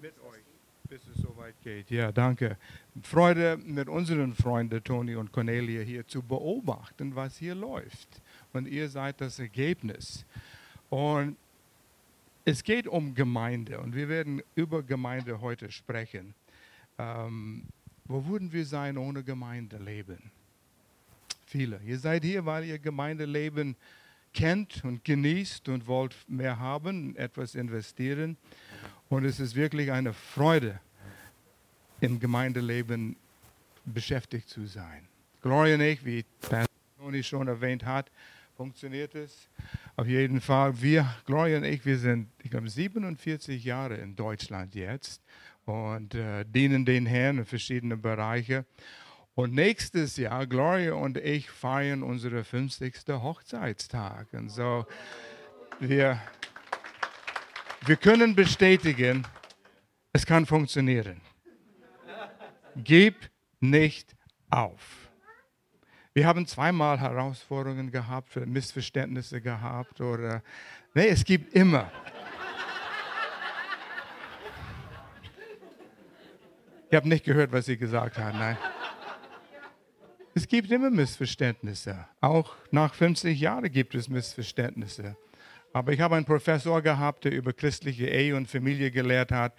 mit euch, bis es soweit geht. Ja, danke. Freude mit unseren Freunden Toni und Cornelia hier zu beobachten, was hier läuft. Und ihr seid das Ergebnis. Und es geht um Gemeinde und wir werden über Gemeinde heute sprechen. Ähm, wo würden wir sein ohne Gemeindeleben? Viele. Ihr seid hier, weil ihr Gemeindeleben kennt und genießt und wollt mehr haben, etwas investieren. Und es ist wirklich eine Freude, im Gemeindeleben beschäftigt zu sein. Gloria und ich, wie Pastor schon erwähnt hat, funktioniert es. Auf jeden Fall, wir, Gloria und ich, wir sind, ich glaube, 47 Jahre in Deutschland jetzt und äh, dienen den Herrn in verschiedenen Bereichen. Und nächstes Jahr, Gloria und ich feiern unseren 50. Hochzeitstag. Und so, wir, wir können bestätigen, es kann funktionieren. Gib nicht auf. Wir haben zweimal Herausforderungen gehabt, Missverständnisse gehabt oder, nee, es gibt immer. Ich habe nicht gehört, was Sie gesagt haben, nein. Es gibt immer Missverständnisse. Auch nach 50 Jahren gibt es Missverständnisse. Aber ich habe einen Professor gehabt, der über christliche Ehe und Familie gelehrt hat.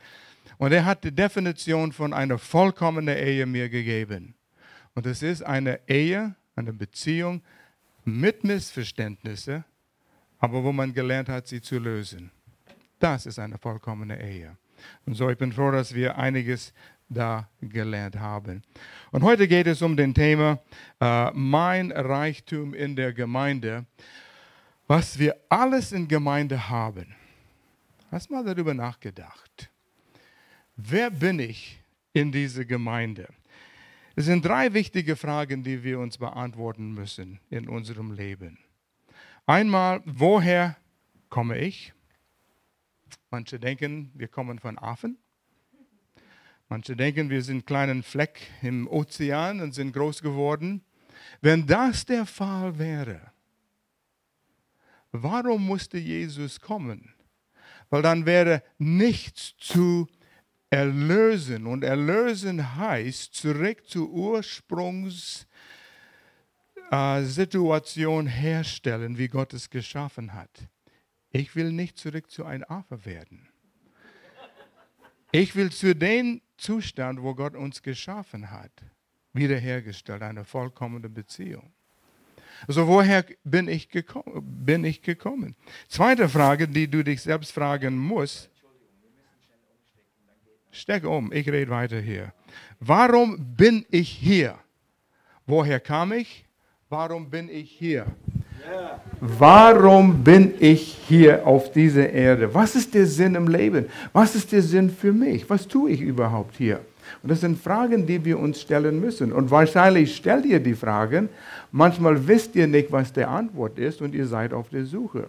Und er hat die Definition von einer vollkommenen Ehe mir gegeben. Und es ist eine Ehe, eine Beziehung mit Missverständnissen, aber wo man gelernt hat, sie zu lösen. Das ist eine vollkommene Ehe. Und so, ich bin froh, dass wir einiges da gelernt haben. Und heute geht es um den Thema äh, Mein Reichtum in der Gemeinde. Was wir alles in Gemeinde haben. Hast mal darüber nachgedacht? Wer bin ich in dieser Gemeinde? Es sind drei wichtige Fragen, die wir uns beantworten müssen in unserem Leben. Einmal, woher komme ich? Manche denken, wir kommen von Affen. Manche denken, wir sind einen kleinen Fleck im Ozean und sind groß geworden. Wenn das der Fall wäre, warum musste Jesus kommen? Weil dann wäre nichts zu erlösen. Und erlösen heißt zurück zur Ursprungssituation äh, herstellen, wie Gott es geschaffen hat. Ich will nicht zurück zu einem Affe werden. Ich will zu dem Zustand, wo Gott uns geschaffen hat, wiederhergestellt, eine vollkommene Beziehung. Also woher bin ich, gekommen, bin ich gekommen? Zweite Frage, die du dich selbst fragen musst. Steck um, ich rede weiter hier. Warum bin ich hier? Woher kam ich? Warum bin ich hier? Warum bin ich hier auf dieser Erde? Was ist der Sinn im Leben? Was ist der Sinn für mich? Was tue ich überhaupt hier? Und das sind Fragen, die wir uns stellen müssen. Und wahrscheinlich stellt ihr die Fragen. Manchmal wisst ihr nicht, was die Antwort ist und ihr seid auf der Suche.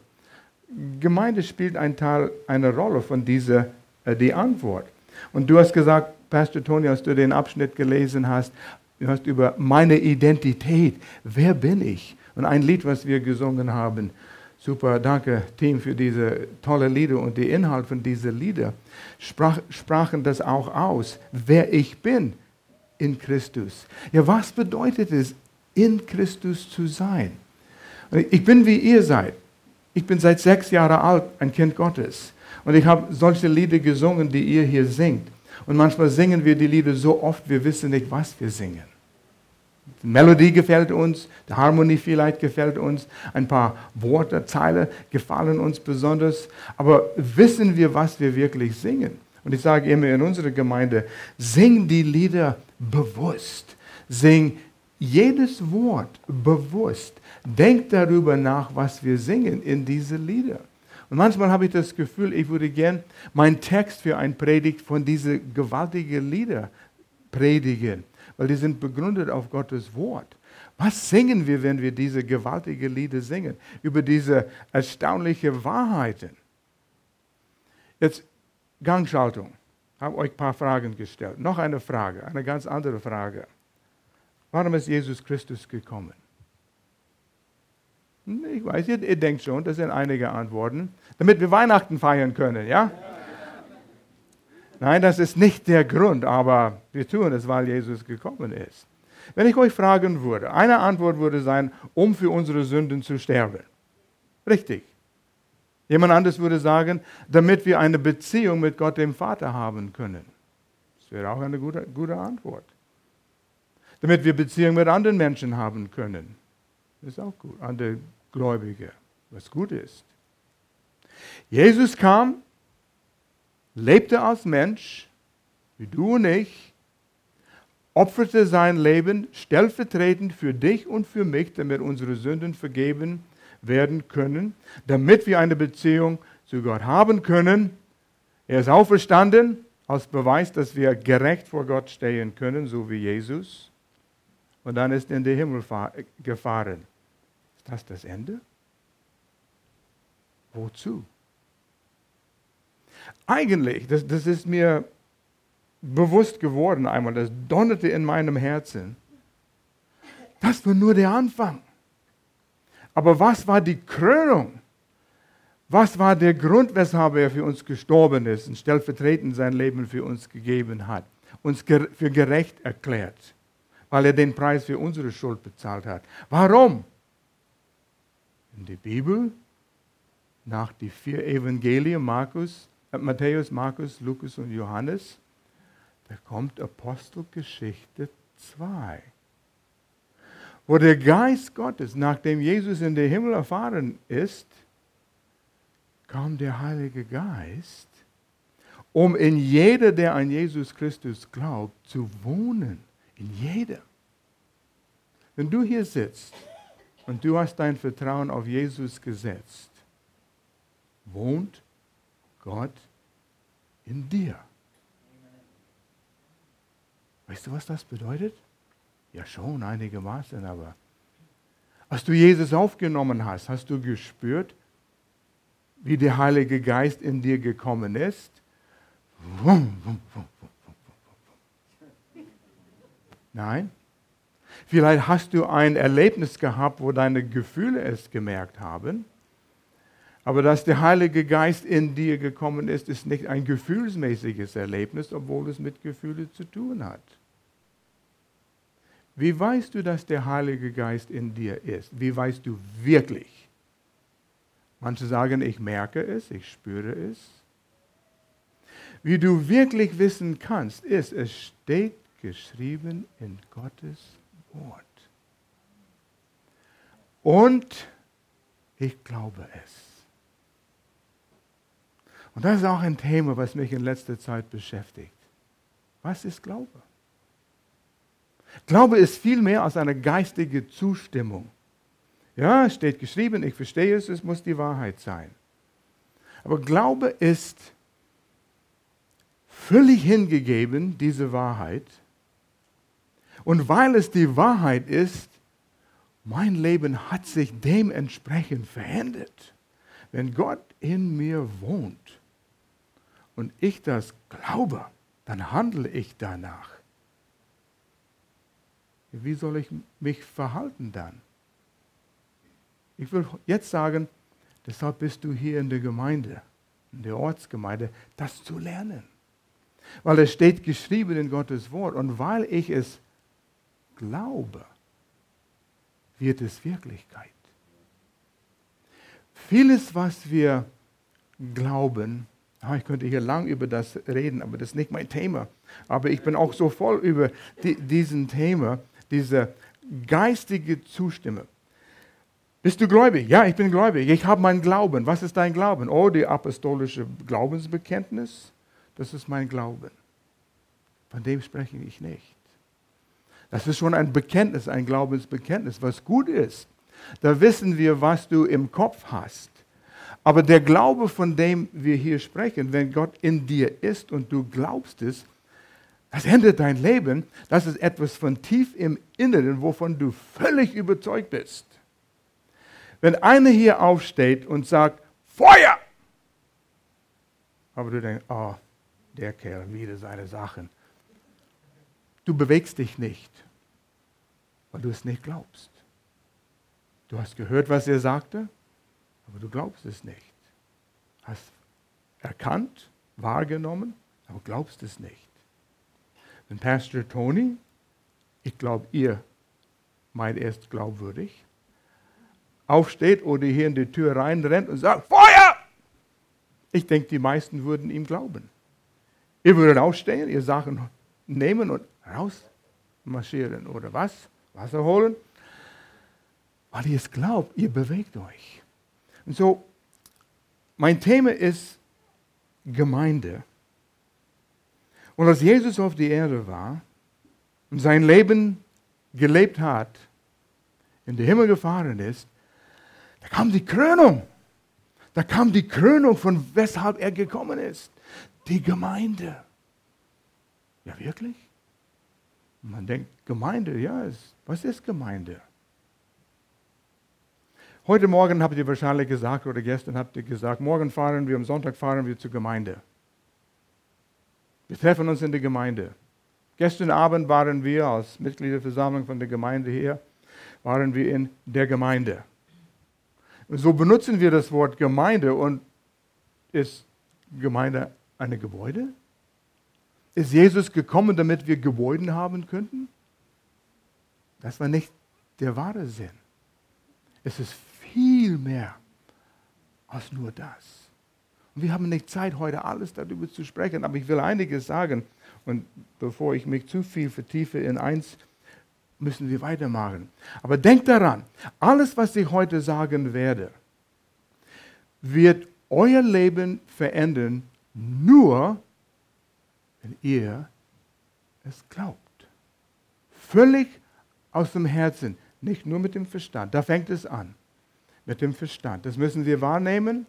Gemeinde spielt ein Teil, eine Rolle von dieser äh, die Antwort. Und du hast gesagt, Pastor Tony, als du den Abschnitt gelesen hast, du hast über meine Identität. Wer bin ich? Und ein Lied, was wir gesungen haben, super, danke Team für diese tolle Lieder und die Inhalt von diesen Liedern, sprach, sprachen das auch aus, wer ich bin in Christus. Ja, was bedeutet es, in Christus zu sein? Ich bin wie ihr seid. Ich bin seit sechs Jahren alt, ein Kind Gottes. Und ich habe solche Lieder gesungen, die ihr hier singt. Und manchmal singen wir die Lieder so oft, wir wissen nicht, was wir singen. Die Melodie gefällt uns, die Harmonie vielleicht gefällt uns, ein paar Worte, Zeile gefallen uns besonders, aber wissen wir, was wir wirklich singen? Und ich sage immer in unserer Gemeinde, sing die Lieder bewusst. Sing jedes Wort bewusst. Denk darüber nach, was wir singen in diese Lieder. Und manchmal habe ich das Gefühl, ich würde gern meinen Text für ein Predigt von diesen gewaltigen Lieder predigen weil die sind begründet auf Gottes Wort. Was singen wir, wenn wir diese gewaltigen Lieder singen? Über diese erstaunlichen Wahrheiten. Jetzt Gangschaltung. Ich habe euch ein paar Fragen gestellt. Noch eine Frage, eine ganz andere Frage. Warum ist Jesus Christus gekommen? Ich weiß, ihr, ihr denkt schon, das sind einige Antworten. Damit wir Weihnachten feiern können, ja? Nein, das ist nicht der Grund, aber wir tun es, weil Jesus gekommen ist. Wenn ich euch fragen würde, eine Antwort würde sein, um für unsere Sünden zu sterben. Richtig. Jemand anderes würde sagen, damit wir eine Beziehung mit Gott, dem Vater, haben können. Das wäre auch eine gute, gute Antwort. Damit wir Beziehung mit anderen Menschen haben können. Das ist auch gut. Andere Gläubige, was gut ist. Jesus kam, lebte als Mensch, wie du und ich, opferte sein Leben stellvertretend für dich und für mich, damit unsere Sünden vergeben werden können, damit wir eine Beziehung zu Gott haben können. Er ist auferstanden als Beweis, dass wir gerecht vor Gott stehen können, so wie Jesus. Und dann ist er in den Himmel gefahren. Ist das das Ende? Wozu? Eigentlich, das, das ist mir bewusst geworden einmal, das donnerte in meinem Herzen. Das war nur der Anfang. Aber was war die Krönung? Was war der Grund, weshalb er für uns gestorben ist und stellvertretend sein Leben für uns gegeben hat, uns für gerecht erklärt, weil er den Preis für unsere Schuld bezahlt hat? Warum? In der Bibel, nach die vier Evangelien, Markus, Matthäus, Markus, Lukas und Johannes, da kommt Apostelgeschichte 2 wo der Geist Gottes, nachdem Jesus in den Himmel erfahren ist, kam der Heilige Geist, um in jeder, der an Jesus Christus glaubt, zu wohnen. In jeder. Wenn du hier sitzt und du hast dein Vertrauen auf Jesus gesetzt, wohnt Gott in dir. Weißt du, was das bedeutet? Ja, schon einigermaßen, aber als du Jesus aufgenommen hast, hast du gespürt, wie der Heilige Geist in dir gekommen ist? Nein? Vielleicht hast du ein Erlebnis gehabt, wo deine Gefühle es gemerkt haben. Aber dass der Heilige Geist in dir gekommen ist, ist nicht ein gefühlsmäßiges Erlebnis, obwohl es mit Gefühlen zu tun hat. Wie weißt du, dass der Heilige Geist in dir ist? Wie weißt du wirklich? Manche sagen, ich merke es, ich spüre es. Wie du wirklich wissen kannst, ist, es steht geschrieben in Gottes Wort. Und ich glaube es. Und das ist auch ein Thema, was mich in letzter Zeit beschäftigt. Was ist Glaube? Glaube ist viel mehr als eine geistige Zustimmung. Ja, steht geschrieben, ich verstehe es, es muss die Wahrheit sein. Aber Glaube ist völlig hingegeben, diese Wahrheit. Und weil es die Wahrheit ist, mein Leben hat sich dementsprechend verändert. Wenn Gott in mir wohnt und ich das glaube, dann handle ich danach. Wie soll ich mich verhalten dann? Ich will jetzt sagen, deshalb bist du hier in der Gemeinde, in der Ortsgemeinde, das zu lernen. Weil es steht geschrieben in Gottes Wort und weil ich es glaube, wird es Wirklichkeit. Vieles, was wir glauben, ich könnte hier lang über das reden, aber das ist nicht mein Thema. Aber ich bin auch so voll über die, diesen Thema diese geistige Zustimmung. Bist du gläubig? Ja, ich bin gläubig. Ich habe meinen Glauben. Was ist dein Glauben? Oh, die apostolische Glaubensbekenntnis. Das ist mein Glauben. Von dem spreche ich nicht. Das ist schon ein Bekenntnis, ein Glaubensbekenntnis, was gut ist. Da wissen wir, was du im Kopf hast. Aber der Glaube, von dem wir hier sprechen, wenn Gott in dir ist und du glaubst es, das ändert dein Leben. Das ist etwas von tief im Inneren, wovon du völlig überzeugt bist. Wenn einer hier aufsteht und sagt, Feuer! Aber du denkst, oh, der Kerl, wieder seine Sachen. Du bewegst dich nicht, weil du es nicht glaubst. Du hast gehört, was er sagte, aber du glaubst es nicht. Hast erkannt, wahrgenommen, aber glaubst es nicht. Wenn Pastor Tony, ich glaube, ihr meint erst glaubwürdig, aufsteht oder hier in die Tür reinrennt und sagt, Feuer! Ich denke, die meisten würden ihm glauben. Ihr würdet aufstehen, ihr Sachen nehmen und rausmarschieren oder was? Wasser holen? Weil ihr es glaubt, ihr bewegt euch. Und so, mein Thema ist Gemeinde. Und als Jesus auf die Erde war und sein Leben gelebt hat, in den Himmel gefahren ist, da kam die Krönung. Da kam die Krönung, von weshalb er gekommen ist. Die Gemeinde. Ja, wirklich? Man denkt, Gemeinde, ja, was ist Gemeinde? Heute Morgen habt ihr wahrscheinlich gesagt, oder gestern habt ihr gesagt, morgen fahren wir, am Sonntag fahren wir zur Gemeinde. Wir treffen uns in der Gemeinde. Gestern Abend waren wir als Mitgliederversammlung von der Gemeinde hier, waren wir in der Gemeinde. So benutzen wir das Wort Gemeinde und ist Gemeinde eine Gebäude? Ist Jesus gekommen, damit wir Gebäude haben könnten? Das war nicht der wahre Sinn. Es ist viel mehr als nur das. Und wir haben nicht Zeit, heute alles darüber zu sprechen, aber ich will einiges sagen. Und bevor ich mich zu viel vertiefe in eins, müssen wir weitermachen. Aber denkt daran, alles, was ich heute sagen werde, wird euer Leben verändern, nur wenn ihr es glaubt. Völlig aus dem Herzen, nicht nur mit dem Verstand. Da fängt es an. Mit dem Verstand. Das müssen wir wahrnehmen,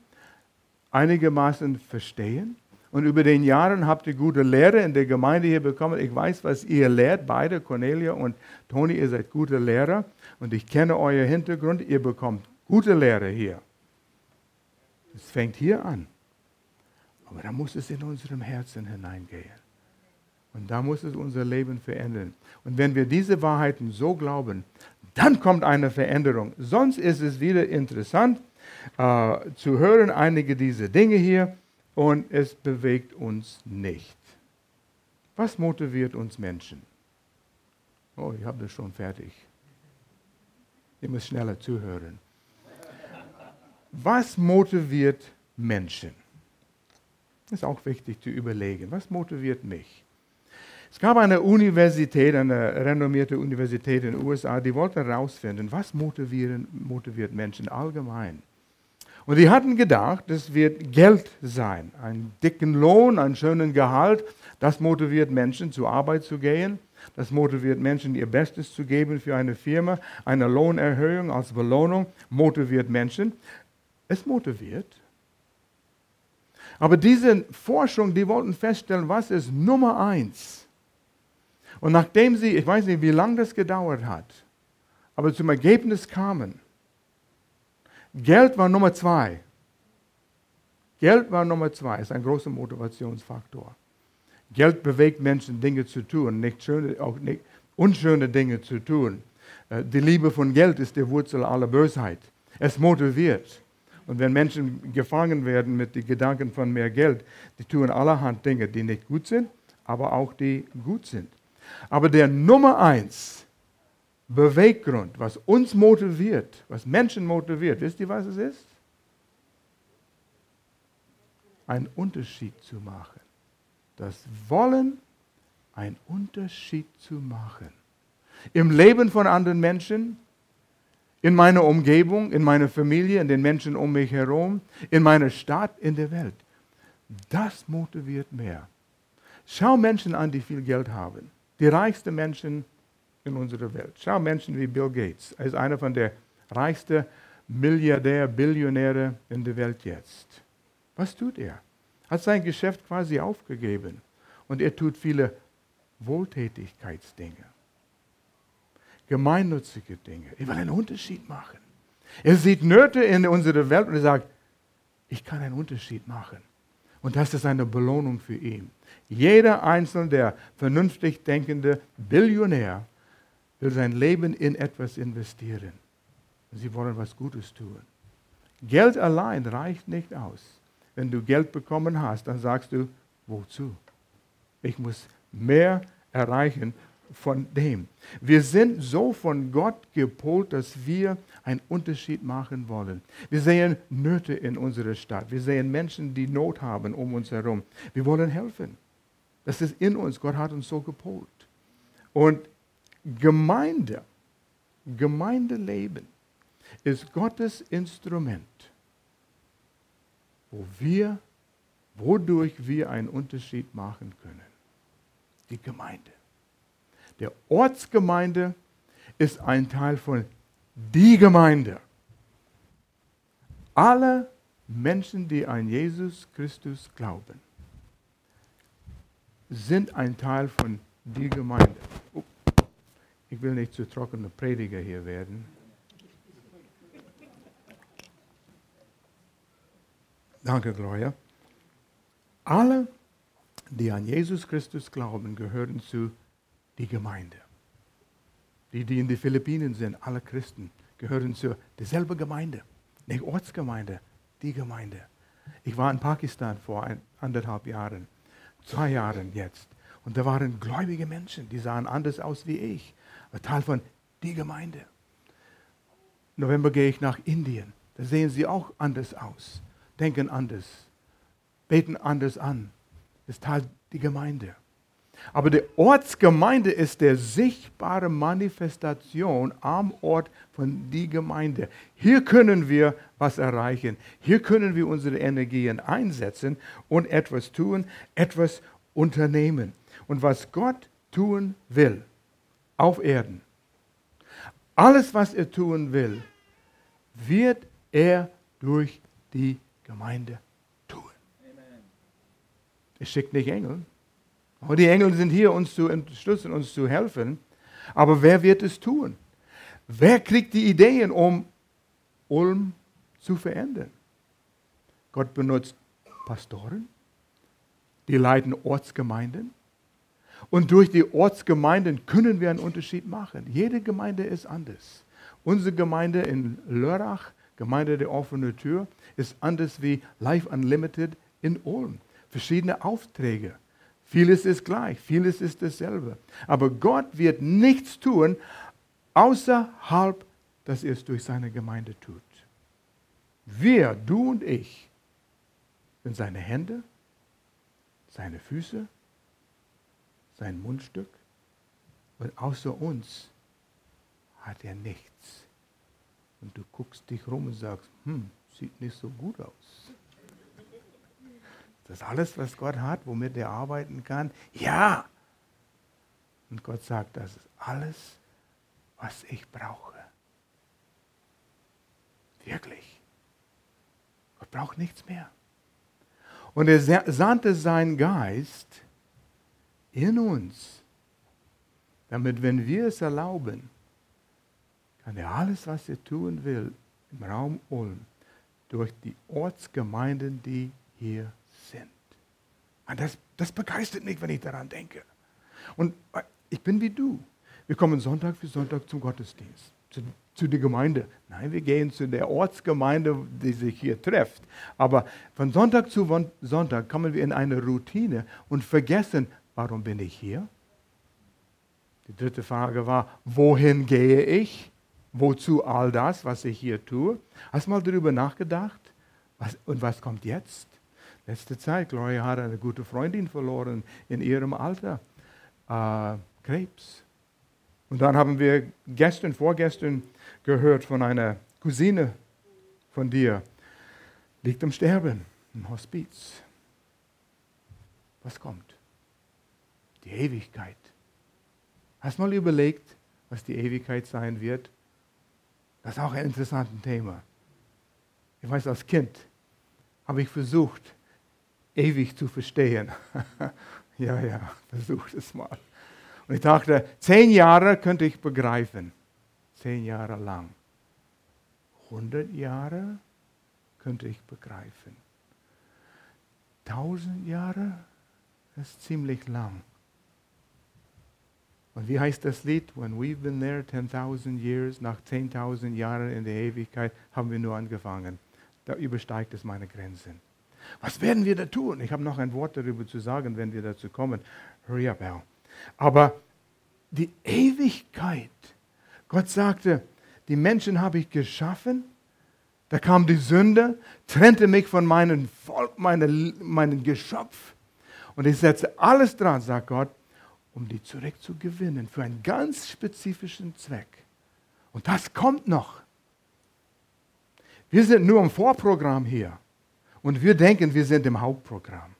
einigermaßen verstehen und über den Jahren habt ihr gute Lehre in der Gemeinde hier bekommen. Ich weiß, was ihr lehrt, beide, Cornelia und Toni, ihr seid gute Lehrer. Und ich kenne euer Hintergrund. Ihr bekommt gute Lehre hier. Es fängt hier an. Aber da muss es in unserem Herzen hineingehen. Und da muss es unser Leben verändern. Und wenn wir diese Wahrheiten so glauben, dann kommt eine Veränderung. Sonst ist es wieder interessant äh, zu hören, einige dieser Dinge hier und es bewegt uns nicht. Was motiviert uns Menschen? Oh, ich habe das schon fertig. Ich muss schneller zuhören. Was motiviert Menschen? Ist auch wichtig zu überlegen. Was motiviert mich? Es gab eine Universität, eine renommierte Universität in den USA, die wollte herausfinden, was motiviert Menschen allgemein. Und die hatten gedacht, es wird Geld sein, einen dicken Lohn, einen schönen Gehalt. Das motiviert Menschen, zur Arbeit zu gehen. Das motiviert Menschen, ihr Bestes zu geben für eine Firma. Eine Lohnerhöhung als Belohnung motiviert Menschen. Es motiviert. Aber diese Forschung, die wollten feststellen, was ist Nummer eins. Und nachdem sie, ich weiß nicht, wie lange das gedauert hat, aber zum Ergebnis kamen, Geld war Nummer zwei. Geld war Nummer zwei, ist ein großer Motivationsfaktor. Geld bewegt Menschen, Dinge zu tun, nicht schöne, auch nicht unschöne Dinge zu tun. Äh, die Liebe von Geld ist die Wurzel aller Bösheit. Es motiviert. Und wenn Menschen gefangen werden mit den Gedanken von mehr Geld, die tun allerhand Dinge, die nicht gut sind, aber auch die gut sind. Aber der Nummer eins Beweggrund, was uns motiviert, was Menschen motiviert, wisst ihr, was es ist? Einen Unterschied zu machen. Das Wollen, einen Unterschied zu machen. Im Leben von anderen Menschen, in meiner Umgebung, in meiner Familie, in den Menschen um mich herum, in meiner Stadt, in der Welt. Das motiviert mehr. Schau Menschen an, die viel Geld haben. Die reichsten Menschen in unserer Welt. Schau Menschen wie Bill Gates. Er ist einer von der reichsten Milliardär, Billionäre in der Welt jetzt. Was tut er? Hat sein Geschäft quasi aufgegeben und er tut viele Wohltätigkeitsdinge, gemeinnützige Dinge. Er will einen Unterschied machen. Er sieht Nöte in unserer Welt und er sagt, ich kann einen Unterschied machen. Und das ist eine Belohnung für ihn. Jeder einzelne, der vernünftig denkende Billionär will sein Leben in etwas investieren. Sie wollen was Gutes tun. Geld allein reicht nicht aus. Wenn du Geld bekommen hast, dann sagst du, wozu? Ich muss mehr erreichen von dem. Wir sind so von Gott gepolt, dass wir einen Unterschied machen wollen. Wir sehen Nöte in unserer Stadt. Wir sehen Menschen, die Not haben um uns herum. Wir wollen helfen. Das ist in uns. Gott hat uns so gepolt. Und Gemeinde, Gemeindeleben ist Gottes Instrument, wo wir, wodurch wir einen Unterschied machen können. Die Gemeinde. Der Ortsgemeinde ist ein Teil von die Gemeinde. Alle Menschen, die an Jesus Christus glauben, sind ein Teil von die Gemeinde. Ich will nicht zu trockener Prediger hier werden. Danke, Gloria. Alle, die an Jesus Christus glauben, gehören zu die Gemeinde. Die, die in den Philippinen sind, alle Christen, gehören zu derselben Gemeinde. Nicht Ortsgemeinde, die Gemeinde. Ich war in Pakistan vor ein, anderthalb Jahren, zwei Jahren jetzt. Und da waren gläubige Menschen, die sahen anders aus wie ich. Ein Teil von die Gemeinde. November gehe ich nach Indien. Da sehen sie auch anders aus, denken anders, beten anders an. Das ist Teil die Gemeinde. Aber die Ortsgemeinde ist der sichtbare Manifestation am Ort von die Gemeinde. Hier können wir was erreichen. Hier können wir unsere Energien einsetzen und etwas tun, etwas unternehmen. Und was Gott tun will auf Erden, alles, was er tun will, wird er durch die Gemeinde tun. Er schickt nicht Engel, die Engel sind hier, uns zu unterstützen, uns zu helfen. Aber wer wird es tun? Wer kriegt die Ideen, um Ulm zu verändern? Gott benutzt Pastoren, die leiten Ortsgemeinden. Und durch die Ortsgemeinden können wir einen Unterschied machen. Jede Gemeinde ist anders. Unsere Gemeinde in Lörrach, Gemeinde der offenen Tür, ist anders wie Life Unlimited in Ulm. Verschiedene Aufträge. Vieles ist gleich, vieles ist dasselbe. Aber Gott wird nichts tun, außerhalb, dass er es durch seine Gemeinde tut. Wir, du und ich, sind seine Hände, seine Füße, sein Mundstück. Und außer uns hat er nichts. Und du guckst dich rum und sagst, hm, sieht nicht so gut aus. Das alles, was Gott hat, womit er arbeiten kann? Ja. Und Gott sagt, das ist alles, was ich brauche. Wirklich. Gott braucht nichts mehr. Und er sandte seinen Geist in uns, damit, wenn wir es erlauben, kann er alles, was er tun will, im Raum Ulm, durch die Ortsgemeinden, die hier Ah, das, das begeistert mich, wenn ich daran denke. Und äh, ich bin wie du. Wir kommen Sonntag für Sonntag zum Gottesdienst, zu, zu der Gemeinde. Nein, wir gehen zu der Ortsgemeinde, die sich hier trifft. Aber von Sonntag zu Sonntag kommen wir in eine Routine und vergessen, warum bin ich hier? Die dritte Frage war, wohin gehe ich? Wozu all das, was ich hier tue? Hast du mal darüber nachgedacht? Was, und was kommt jetzt? Letzte Zeit, Gloria hat eine gute Freundin verloren in ihrem Alter. Äh, Krebs. Und dann haben wir gestern, vorgestern gehört von einer Cousine von dir, liegt am Sterben im Hospiz. Was kommt? Die Ewigkeit. Hast mal überlegt, was die Ewigkeit sein wird? Das ist auch ein interessantes Thema. Ich weiß, als Kind habe ich versucht, ewig zu verstehen. ja, ja, versuch es mal. Und ich dachte, zehn Jahre könnte ich begreifen. Zehn Jahre lang. Hundert Jahre könnte ich begreifen. Tausend Jahre ist ziemlich lang. Und wie heißt das Lied? When we've been there 10.000 years, nach 10.000 Jahren in der Ewigkeit haben wir nur angefangen. Da übersteigt es meine Grenzen. Was werden wir da tun? Ich habe noch ein Wort darüber zu sagen, wenn wir dazu kommen. hurry up, Al. Aber die Ewigkeit. Gott sagte, die Menschen habe ich geschaffen. Da kam die Sünde, trennte mich von meinem Volk, meinem meine Geschöpf. Und ich setze alles dran, sagt Gott, um die zurückzugewinnen für einen ganz spezifischen Zweck. Und das kommt noch. Wir sind nur im Vorprogramm hier. Und wir denken, wir sind im Hauptprogramm.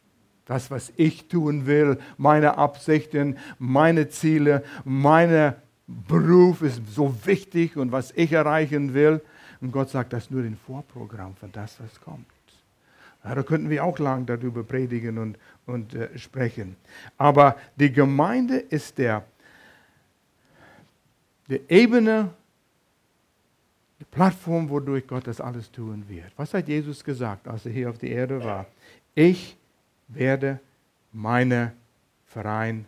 Das, was ich tun will, meine Absichten, meine Ziele, mein Beruf ist so wichtig und was ich erreichen will. Und Gott sagt, das ist nur ein Vorprogramm von das, was kommt. Da könnten wir auch lang darüber predigen und, und äh, sprechen. Aber die Gemeinde ist der, die Ebene, die Plattform, wodurch Gott das alles tun wird. Was hat Jesus gesagt, als er hier auf der Erde war? Ich werde meine Verein.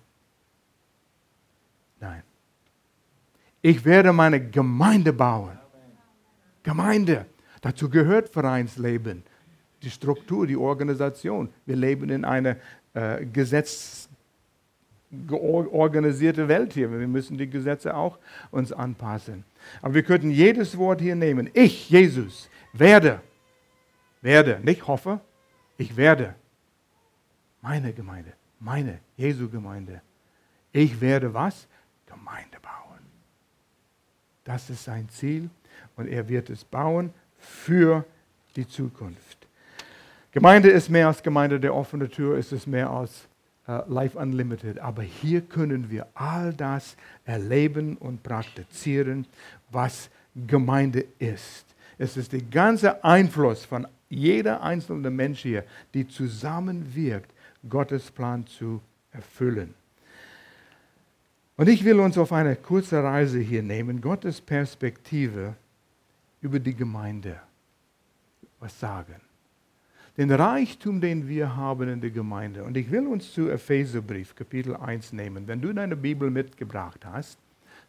Nein. Ich werde meine Gemeinde bauen. Gemeinde. Dazu gehört Vereinsleben die Struktur, die Organisation. Wir leben in einer äh, gesetzorganisierte Welt hier. Wir müssen die Gesetze auch uns anpassen. Aber wir könnten jedes Wort hier nehmen. Ich, Jesus, werde, werde, nicht hoffe, ich werde. Meine Gemeinde, meine Jesu Gemeinde. Ich werde was? Gemeinde bauen. Das ist sein Ziel und er wird es bauen für die Zukunft. Gemeinde ist mehr als Gemeinde der offenen Tür, es ist mehr als Life Unlimited. Aber hier können wir all das erleben und praktizieren, was Gemeinde ist. Es ist der ganze Einfluss von jeder einzelnen Mensch hier, die zusammenwirkt, Gottes Plan zu erfüllen. Und ich will uns auf eine kurze Reise hier nehmen, Gottes Perspektive über die Gemeinde was sagen den Reichtum, den wir haben in der Gemeinde. Und ich will uns zu Epheserbrief, Kapitel 1 nehmen. Wenn du deine Bibel mitgebracht hast,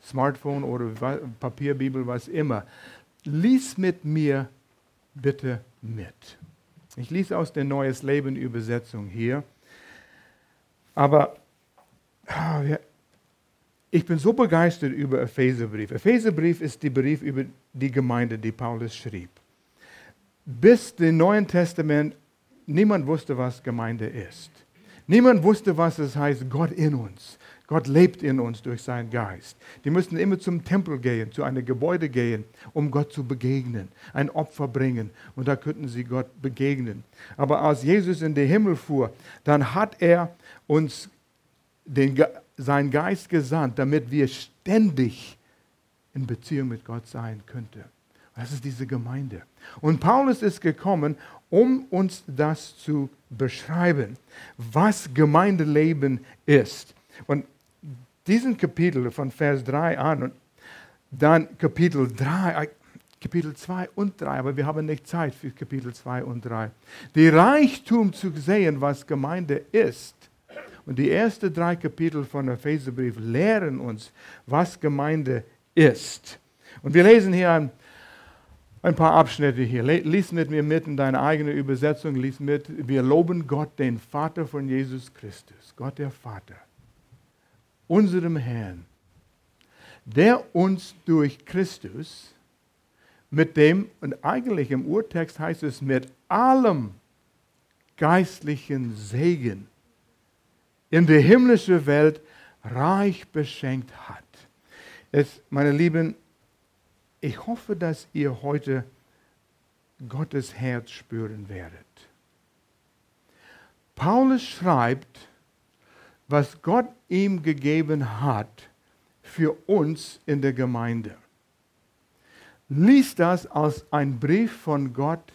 Smartphone oder Papierbibel, was immer, lies mit mir bitte mit. Ich lese aus der Neues Leben Übersetzung hier. Aber ah, ich bin so begeistert über Epheserbrief. Epheserbrief ist der Brief über die Gemeinde, die Paulus schrieb bis dem Neuen Testament niemand wusste, was Gemeinde ist. Niemand wusste, was es heißt, Gott in uns. Gott lebt in uns durch seinen Geist. Die mussten immer zum Tempel gehen, zu einem Gebäude gehen, um Gott zu begegnen, ein Opfer bringen. Und da könnten sie Gott begegnen. Aber als Jesus in den Himmel fuhr, dann hat er uns den, seinen Geist gesandt, damit wir ständig in Beziehung mit Gott sein könnten. Das ist diese Gemeinde. Und Paulus ist gekommen, um uns das zu beschreiben, was Gemeindeleben ist. Und diesen Kapitel von Vers 3 an und dann Kapitel 3, äh, Kapitel 2 und 3, aber wir haben nicht Zeit für Kapitel 2 und 3. Die Reichtum zu sehen, was Gemeinde ist. Und die ersten drei Kapitel von Epheserbrief lehren uns, was Gemeinde ist. Und wir lesen hier ein ein paar Abschnitte hier. Lies mit mir mit in deine eigene Übersetzung. Lies mit. Wir loben Gott, den Vater von Jesus Christus. Gott der Vater. Unserem Herrn. Der uns durch Christus mit dem, und eigentlich im Urtext heißt es mit allem geistlichen Segen in der himmlischen Welt reich beschenkt hat. Jetzt, meine Lieben, ich hoffe, dass ihr heute Gottes Herz spüren werdet. Paulus schreibt, was Gott ihm gegeben hat für uns in der Gemeinde. Lies das als ein Brief von Gott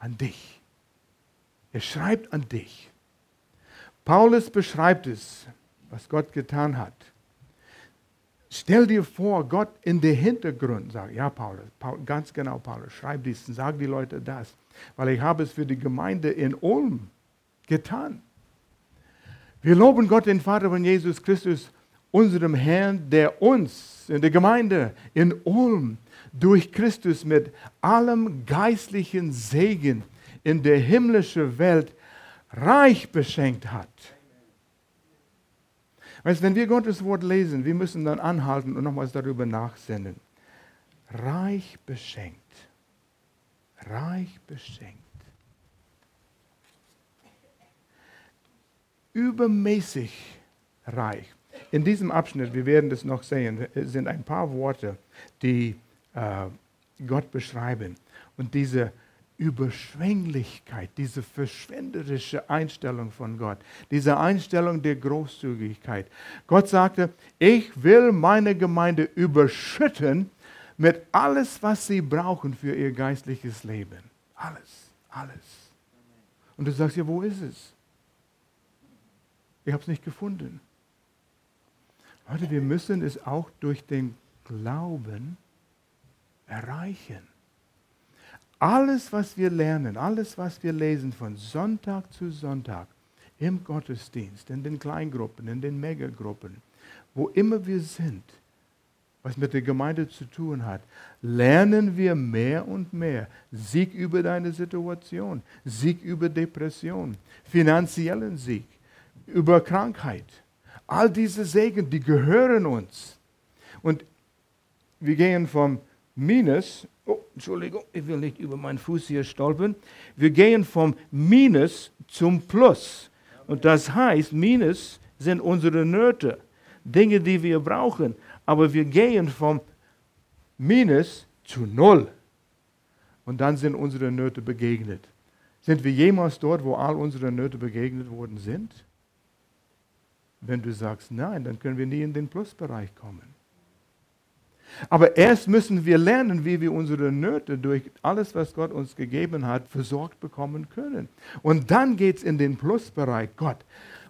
an dich. Er schreibt an dich. Paulus beschreibt es, was Gott getan hat. Stell dir vor, Gott in den Hintergrund sagt, ja Paulus, Paul, ganz genau Paulus, schreib dies sag die Leute das, weil ich habe es für die Gemeinde in Ulm getan. Wir loben Gott, den Vater von Jesus Christus, unserem Herrn, der uns in der Gemeinde in Ulm durch Christus mit allem geistlichen Segen in der himmlischen Welt reich beschenkt hat. Weißt, wenn wir Gottes Wort lesen, wir müssen dann anhalten und nochmals darüber nachsinnen. Reich beschenkt. Reich beschenkt. Übermäßig reich. In diesem Abschnitt, wir werden das noch sehen, sind ein paar Worte, die äh, Gott beschreiben. Und diese Überschwänglichkeit, diese verschwenderische Einstellung von Gott, diese Einstellung der Großzügigkeit. Gott sagte, ich will meine Gemeinde überschütten mit alles, was sie brauchen für ihr geistliches Leben. Alles, alles. Und du sagst ja, wo ist es? Ich habe es nicht gefunden. Leute, wir müssen es auch durch den Glauben erreichen. Alles, was wir lernen, alles, was wir lesen von Sonntag zu Sonntag im Gottesdienst, in den Kleingruppen, in den Megagruppen, wo immer wir sind, was mit der Gemeinde zu tun hat, lernen wir mehr und mehr. Sieg über deine Situation, Sieg über Depression, finanziellen Sieg, über Krankheit. All diese Segen, die gehören uns. Und wir gehen vom Minus Oh, Entschuldigung, ich will nicht über meinen Fuß hier stolpern. Wir gehen vom Minus zum Plus. Und das heißt, Minus sind unsere Nöte, Dinge, die wir brauchen. Aber wir gehen vom Minus zu Null. Und dann sind unsere Nöte begegnet. Sind wir jemals dort, wo all unsere Nöte begegnet worden sind? Wenn du sagst nein, dann können wir nie in den Plusbereich kommen. Aber erst müssen wir lernen, wie wir unsere Nöte durch alles, was Gott uns gegeben hat, versorgt bekommen können. Und dann geht es in den Plusbereich. Gott,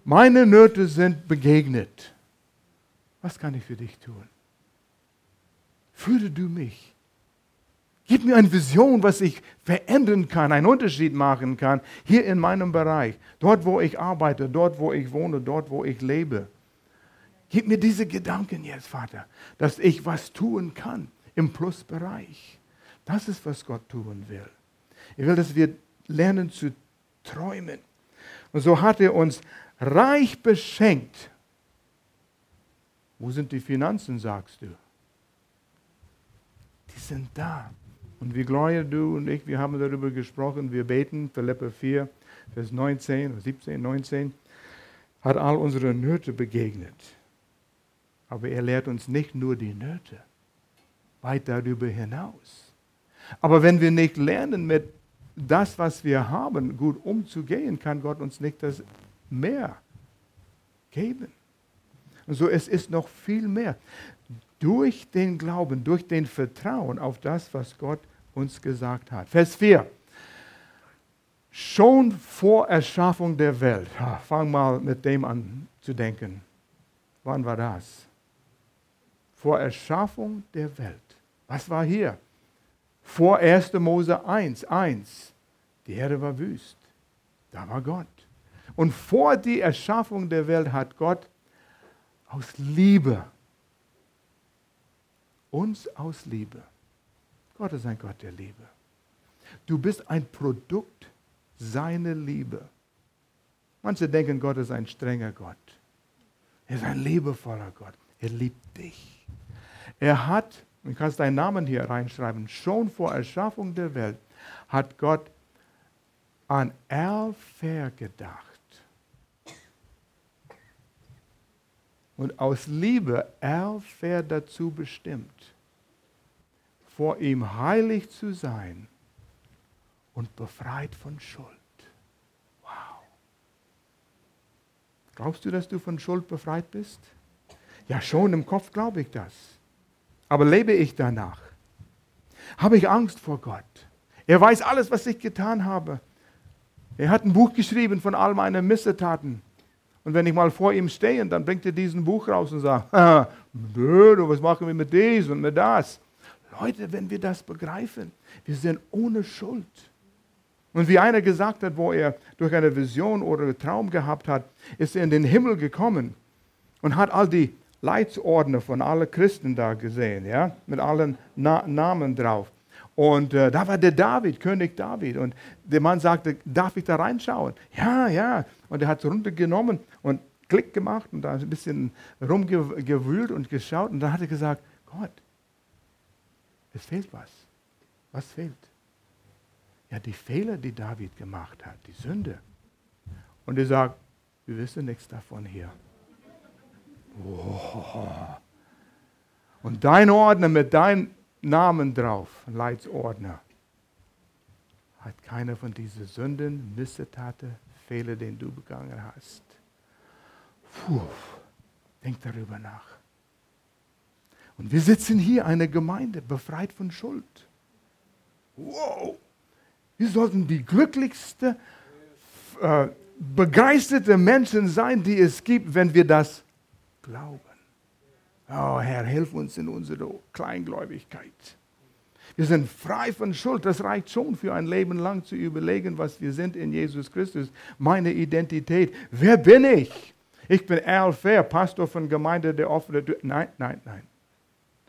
meine Nöte sind begegnet. Was kann ich für dich tun? Führe du mich. Gib mir eine Vision, was ich verändern kann, einen Unterschied machen kann, hier in meinem Bereich, dort, wo ich arbeite, dort, wo ich wohne, dort, wo ich lebe. Gib mir diese Gedanken jetzt, Vater, dass ich was tun kann im Plusbereich. Das ist, was Gott tun will. Er will, dass wir lernen zu träumen. Und so hat er uns reich beschenkt. Wo sind die Finanzen, sagst du? Die sind da. Und wie Gloria, du und ich, wir haben darüber gesprochen, wir beten, Philippa 4, Vers 19, 17, 19, hat all unsere Nöte begegnet. Aber er lehrt uns nicht nur die Nöte, weit darüber hinaus. Aber wenn wir nicht lernen, mit das, was wir haben, gut umzugehen, kann Gott uns nicht das mehr geben. Und so es ist noch viel mehr. Durch den Glauben, durch den Vertrauen auf das, was Gott uns gesagt hat. Vers 4. Schon vor Erschaffung der Welt. Fang mal mit dem an zu denken. Wann war das? Vor Erschaffung der Welt. Was war hier? Vor 1. Mose 1, 1. Die Erde war wüst. Da war Gott. Und vor die Erschaffung der Welt hat Gott aus Liebe, uns aus Liebe. Gott ist ein Gott der Liebe. Du bist ein Produkt seiner Liebe. Manche denken, Gott ist ein strenger Gott. Er ist ein liebevoller Gott. Er liebt dich. Er hat, du kannst deinen Namen hier reinschreiben, schon vor Erschaffung der Welt hat Gott an Erfer gedacht. Und aus Liebe Erfer dazu bestimmt, vor ihm heilig zu sein und befreit von Schuld. Wow. Glaubst du, dass du von Schuld befreit bist? Ja, schon im Kopf glaube ich das. Aber lebe ich danach? Habe ich Angst vor Gott? Er weiß alles, was ich getan habe. Er hat ein Buch geschrieben von all meinen Missetaten. Und wenn ich mal vor ihm stehe, dann bringt er diesen Buch raus und sagt, Blöd, was machen wir mit dies und mit das? Leute, wenn wir das begreifen, wir sind ohne Schuld. Und wie einer gesagt hat, wo er durch eine Vision oder Traum gehabt hat, ist er in den Himmel gekommen und hat all die Leitsordner von allen Christen da gesehen, ja, mit allen Na Namen drauf. Und äh, da war der David, König David. Und der Mann sagte, darf ich da reinschauen? Ja, ja. Und er hat es runtergenommen und Klick gemacht und da ein bisschen rumgewühlt und geschaut und dann hat er gesagt, Gott, es fehlt was. Was fehlt? Ja, die Fehler, die David gemacht hat, die Sünde. Und er sagt, wir wissen nichts davon hier. Oh. Und dein Ordner mit deinem Namen drauf, Leitsordner, hat keine von diesen Sünden, Missetaten, Fehler, den du begangen hast. Puh, denk darüber nach. Und wir sitzen hier, eine Gemeinde, befreit von Schuld. Wow! Wir sollten die glücklichste, äh, begeisterte Menschen sein, die es gibt, wenn wir das glauben. Oh Herr, hilf uns in unserer Kleingläubigkeit. Wir sind frei von Schuld. Das reicht schon für ein Leben lang zu überlegen, was wir sind in Jesus Christus. Meine Identität. Wer bin ich? Ich bin Al Fair, Pastor von Gemeinde der Offene. Nein, nein, nein.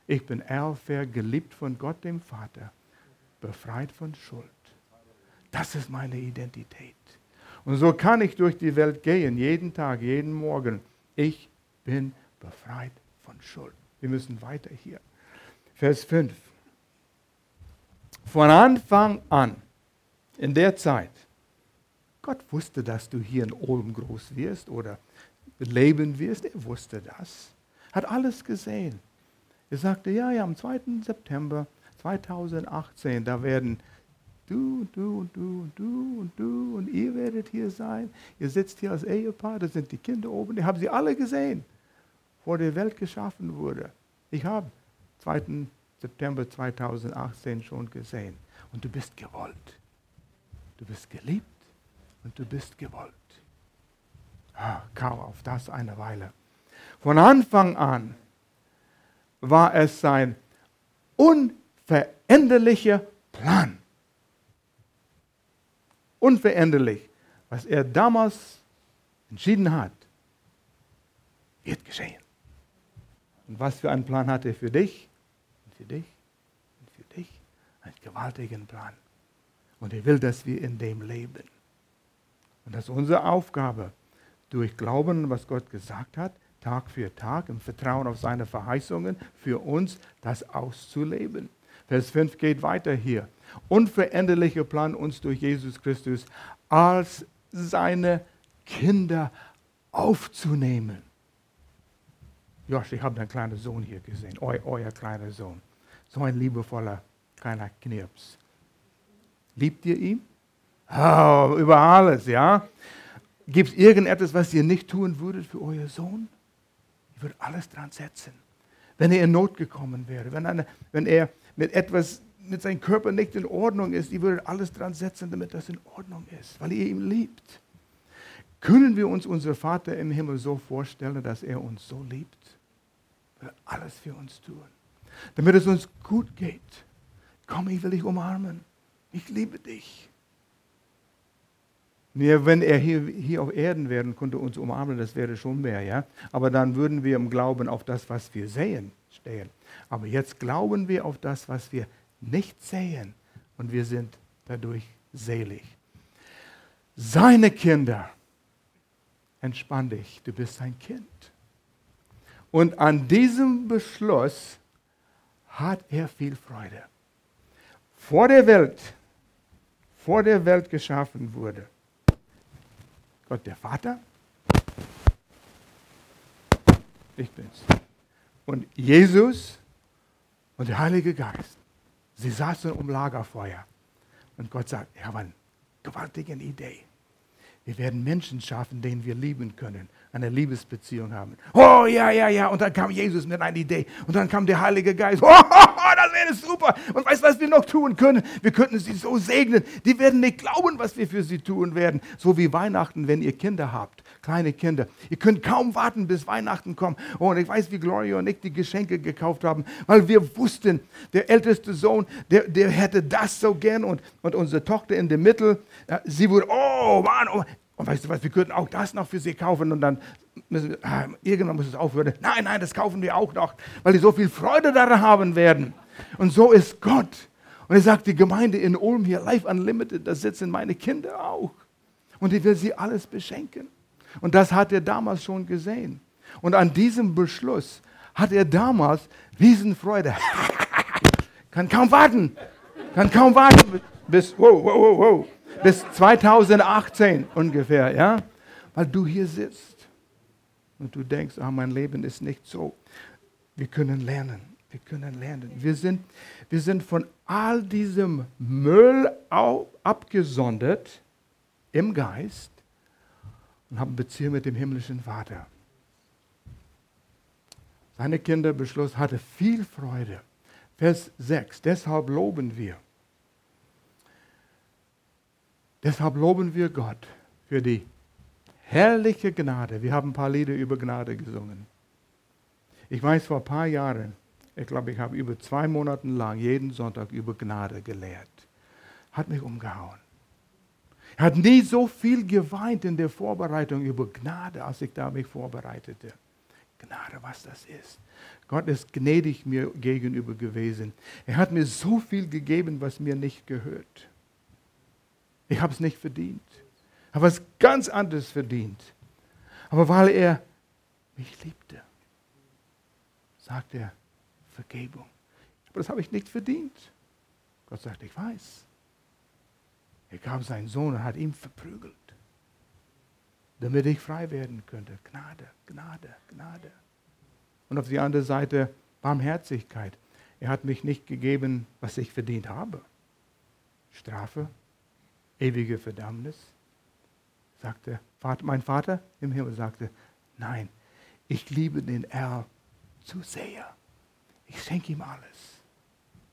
Ich bin Al Fair, geliebt von Gott dem Vater, befreit von Schuld. Das ist meine Identität. Und so kann ich durch die Welt gehen, jeden Tag, jeden Morgen. Ich bin befreit von Schuld. Wir müssen weiter hier. Vers 5. Von Anfang an, in der Zeit, Gott wusste, dass du hier in Ulm groß wirst oder leben wirst. Er wusste das. Hat alles gesehen. Er sagte, ja, ja, am 2. September 2018, da werden du, du, du, du und du und ihr werdet hier sein. Ihr sitzt hier als Ehepaar, da sind die Kinder oben. Ich habe sie alle gesehen, vor der Welt geschaffen wurde. Ich habe 2. September 2018 schon gesehen. Und du bist gewollt. Du bist geliebt und du bist gewollt. Ah, kaum auf das eine Weile. Von Anfang an war es sein unveränderlicher Plan. Unveränderlich. Was er damals entschieden hat, wird geschehen. Und was für einen Plan hat er für dich? für dich und für dich einen gewaltigen Plan. Und er will, dass wir in dem leben. Und das ist unsere Aufgabe, durch Glauben, was Gott gesagt hat, Tag für Tag, im Vertrauen auf seine Verheißungen, für uns das auszuleben. Vers 5 geht weiter hier. Unveränderlicher Plan, uns durch Jesus Christus als seine Kinder aufzunehmen. Josh, ich habe deinen kleinen Sohn hier gesehen, eu, euer kleiner Sohn. So ein liebevoller kleiner Knirps. Liebt ihr ihn? Oh, über alles, ja? Gibt es irgendetwas, was ihr nicht tun würdet für euer Sohn? Ihr würdet alles dran setzen. Wenn er in Not gekommen wäre, wenn, eine, wenn er mit etwas, mit seinem Körper nicht in Ordnung ist, ihr würdet alles dran setzen, damit das in Ordnung ist, weil ihr ihn liebt. Können wir uns unseren Vater im Himmel so vorstellen, dass er uns so liebt? Er will alles für uns tun damit es uns gut geht. Komm, ich will dich umarmen. Ich liebe dich. Wir, wenn er hier, hier auf Erden wäre konnte uns umarmen, das wäre schon mehr, ja. Aber dann würden wir im Glauben auf das, was wir sehen, stehen. Aber jetzt glauben wir auf das, was wir nicht sehen. Und wir sind dadurch selig. Seine Kinder, entspann dich, du bist ein Kind. Und an diesem Beschluss hat er viel Freude. Vor der Welt, vor der Welt geschaffen wurde, Gott der Vater, ich bin's. Und Jesus und der Heilige Geist, sie saßen um Lagerfeuer. Und Gott sagt, ich habe eine gewaltige Idee. Wir werden Menschen schaffen, denen wir lieben können eine Liebesbeziehung haben. Oh, ja, ja, ja. Und dann kam Jesus mit einer Idee. Und dann kam der Heilige Geist. Oh, das wäre super. Und weißt du, was wir noch tun können? Wir könnten sie so segnen. Die werden nicht glauben, was wir für sie tun werden. So wie Weihnachten, wenn ihr Kinder habt. Kleine Kinder. Ihr könnt kaum warten, bis Weihnachten kommt. Oh, und ich weiß, wie Gloria und ich die Geschenke gekauft haben, weil wir wussten, der älteste Sohn, der, der hätte das so gern. Und, und unsere Tochter in der Mitte, sie wurde, oh Mann, oh, und weißt du was, wir könnten auch das noch für sie kaufen und dann müssen wir, ah, irgendwann muss es aufhören. Nein, nein, das kaufen wir auch noch, weil die so viel Freude daran haben werden. Und so ist Gott. Und er sagt, die Gemeinde in Ulm hier, Life Unlimited, da sitzen meine Kinder auch. Und ich will sie alles beschenken. Und das hat er damals schon gesehen. Und an diesem Beschluss hat er damals Riesenfreude. kann kaum warten. Kann kaum warten bis, wow, wow, wow, wow, bis 2018 ungefähr, ja? Weil du hier sitzt und du denkst, ah, mein Leben ist nicht so. Wir können lernen. Wir können lernen. Wir sind, wir sind von all diesem Müll abgesondert im Geist und haben Beziehung mit dem himmlischen Vater. Seine Kinderbeschluss hatte viel Freude. Vers 6. Deshalb loben wir. Deshalb loben wir Gott für die herrliche Gnade. Wir haben ein paar Lieder über Gnade gesungen. Ich weiß, vor ein paar Jahren, ich glaube, ich habe über zwei Monate lang jeden Sonntag über Gnade gelehrt. Hat mich umgehauen. Er hat nie so viel geweint in der Vorbereitung über Gnade, als ich da mich vorbereitete. Gnade, was das ist. Gott ist gnädig mir gegenüber gewesen. Er hat mir so viel gegeben, was mir nicht gehört. Ich habe es nicht verdient. Ich habe was ganz anderes verdient. Aber weil er mich liebte, sagt er Vergebung. Aber das habe ich nicht verdient. Gott sagt, ich weiß. Er gab seinen Sohn und hat ihn verprügelt, damit ich frei werden könnte. Gnade, Gnade, Gnade. Und auf die andere Seite Barmherzigkeit. Er hat mich nicht gegeben, was ich verdient habe. Strafe, ewige Verdammnis. Sagte, mein Vater im Himmel sagte, nein, ich liebe den Erl zu sehr. Ich schenke ihm alles.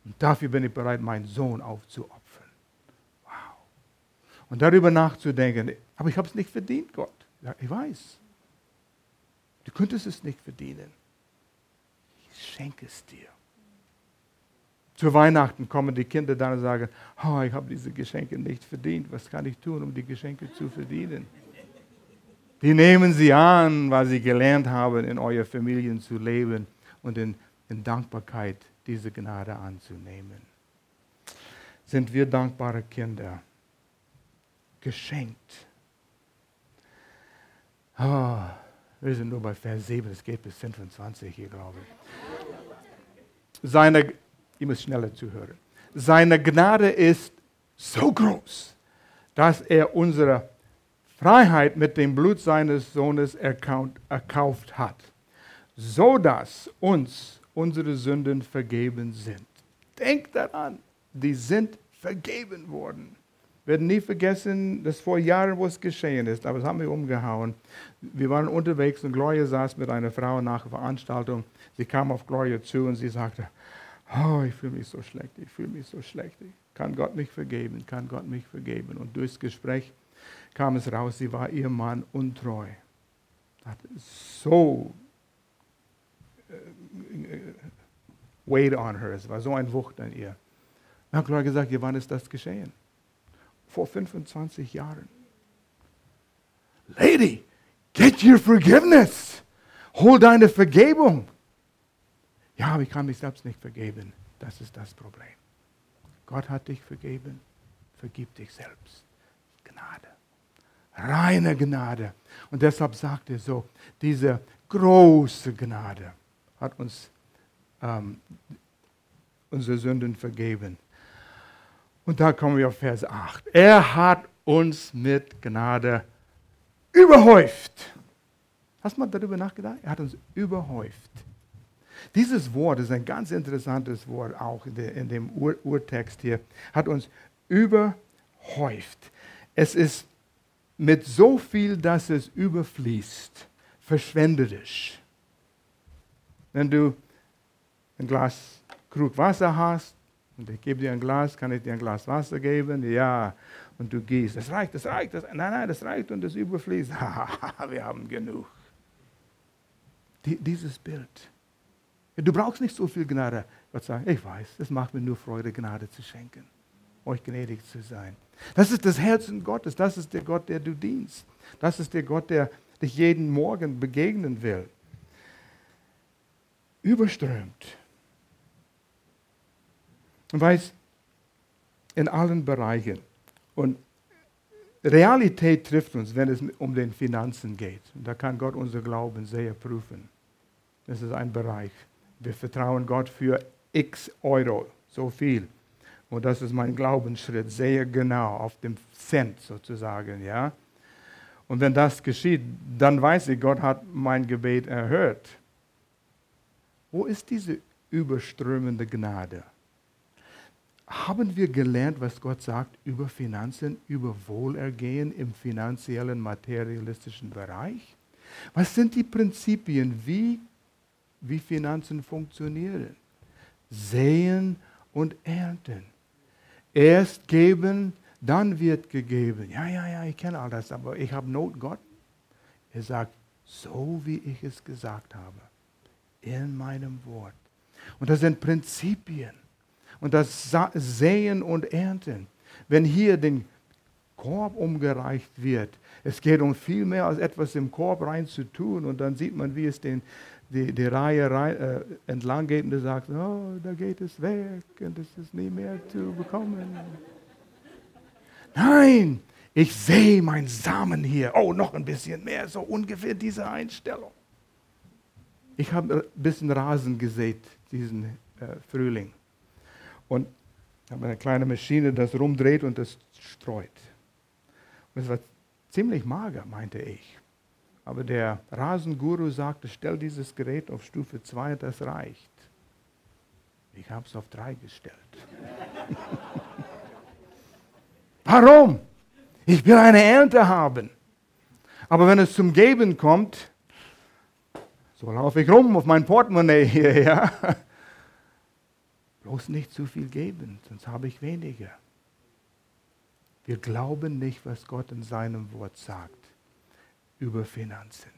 Und dafür bin ich bereit, meinen Sohn aufzuopfern. Und darüber nachzudenken, aber ich habe es nicht verdient, Gott. Ja, ich weiß. Du könntest es nicht verdienen. Ich schenke es dir. Zu Weihnachten kommen die Kinder dann und sagen, oh, ich habe diese Geschenke nicht verdient. Was kann ich tun, um die Geschenke zu verdienen? Die nehmen sie an, weil sie gelernt haben, in eurer Familien zu leben und in, in Dankbarkeit diese Gnade anzunehmen. Sind wir dankbare Kinder? geschenkt. Oh, wir sind nur bei Vers 7, es geht bis 25 hier, glaube ich. Seine, ihr müsst schneller zuhören. Seine Gnade ist so groß, dass er unsere Freiheit mit dem Blut seines Sohnes erkauft hat, so dass uns unsere Sünden vergeben sind. Denkt daran, die sind vergeben worden werden nie vergessen, dass vor Jahren was geschehen ist, aber es hat mich umgehauen. Wir waren unterwegs und Gloria saß mit einer Frau nach der Veranstaltung. Sie kam auf Gloria zu und sie sagte, oh, ich fühle mich so schlecht, ich fühle mich so schlecht. Kann Gott mich vergeben, kann Gott mich vergeben. Und durchs Gespräch kam es raus, sie war ihr Mann untreu. Hat so äh, weighed on her, es war so ein Wucht an ihr. Dann hat Gloria gesagt, wann ist das geschehen? vor 25 Jahren. Lady, get your forgiveness. Hol deine Vergebung. Ja, aber ich kann mich selbst nicht vergeben. Das ist das Problem. Gott hat dich vergeben. Vergib dich selbst. Gnade. Reine Gnade. Und deshalb sagt er so, diese große Gnade hat uns ähm, unsere Sünden vergeben. Und da kommen wir auf Vers 8. Er hat uns mit Gnade überhäuft. Hast du mal darüber nachgedacht? Er hat uns überhäuft. Dieses Wort ist ein ganz interessantes Wort auch in, dem Ur Urtext hier. Hat uns überhäuft. Es ist mit so viel, dass es überfließt, verschwenderisch. Wenn du ein Glas Krug Wasser hast und ich gebe dir ein Glas, kann ich dir ein Glas Wasser geben? Ja. Und du gießt. Das reicht, das reicht. Das, nein, nein, das reicht und das überfließt. Wir haben genug. Die, dieses Bild. Du brauchst nicht so viel Gnade. Gott sagt, ich weiß, es macht mir nur Freude, Gnade zu schenken. Euch gnädig zu sein. Das ist das Herzen Gottes. Das ist der Gott, der du dienst. Das ist der Gott, der dich jeden Morgen begegnen will. Überströmt. Und weiß, in allen Bereichen. Und Realität trifft uns, wenn es um den Finanzen geht. Und da kann Gott unser Glauben sehr prüfen. Das ist ein Bereich. Wir vertrauen Gott für x Euro, so viel. Und das ist mein Glaubensschritt, sehr genau, auf dem Cent sozusagen, ja. Und wenn das geschieht, dann weiß ich, Gott hat mein Gebet erhört. Wo ist diese überströmende Gnade? Haben wir gelernt, was Gott sagt über Finanzen, über Wohlergehen im finanziellen, materialistischen Bereich? Was sind die Prinzipien, wie, wie Finanzen funktionieren? Sehen und ernten. Erst geben, dann wird gegeben. Ja, ja, ja, ich kenne all das, aber ich habe Not Gott. Er sagt, so wie ich es gesagt habe, in meinem Wort. Und das sind Prinzipien. Und das Säen und Ernten. Wenn hier den Korb umgereicht wird, es geht um viel mehr als etwas im Korb rein zu tun. Und dann sieht man, wie es den, die, die Reihe rein, äh, entlang geht und sagt, oh, da geht es weg und es ist nie mehr zu bekommen. Nein, ich sehe meinen Samen hier. Oh, noch ein bisschen mehr, so ungefähr diese Einstellung. Ich habe ein bisschen Rasen gesät diesen äh, Frühling. Und habe eine kleine Maschine, das rumdreht und das streut. Es war ziemlich mager, meinte ich. Aber der Rasenguru sagte, stell dieses Gerät auf Stufe 2, das reicht. Ich habe es auf 3 gestellt. Warum? Ich will eine Ernte haben. Aber wenn es zum Geben kommt, so laufe ich rum auf mein Portemonnaie hier, ja. Bloß nicht zu viel geben, sonst habe ich weniger. Wir glauben nicht, was Gott in seinem Wort sagt über Finanzen.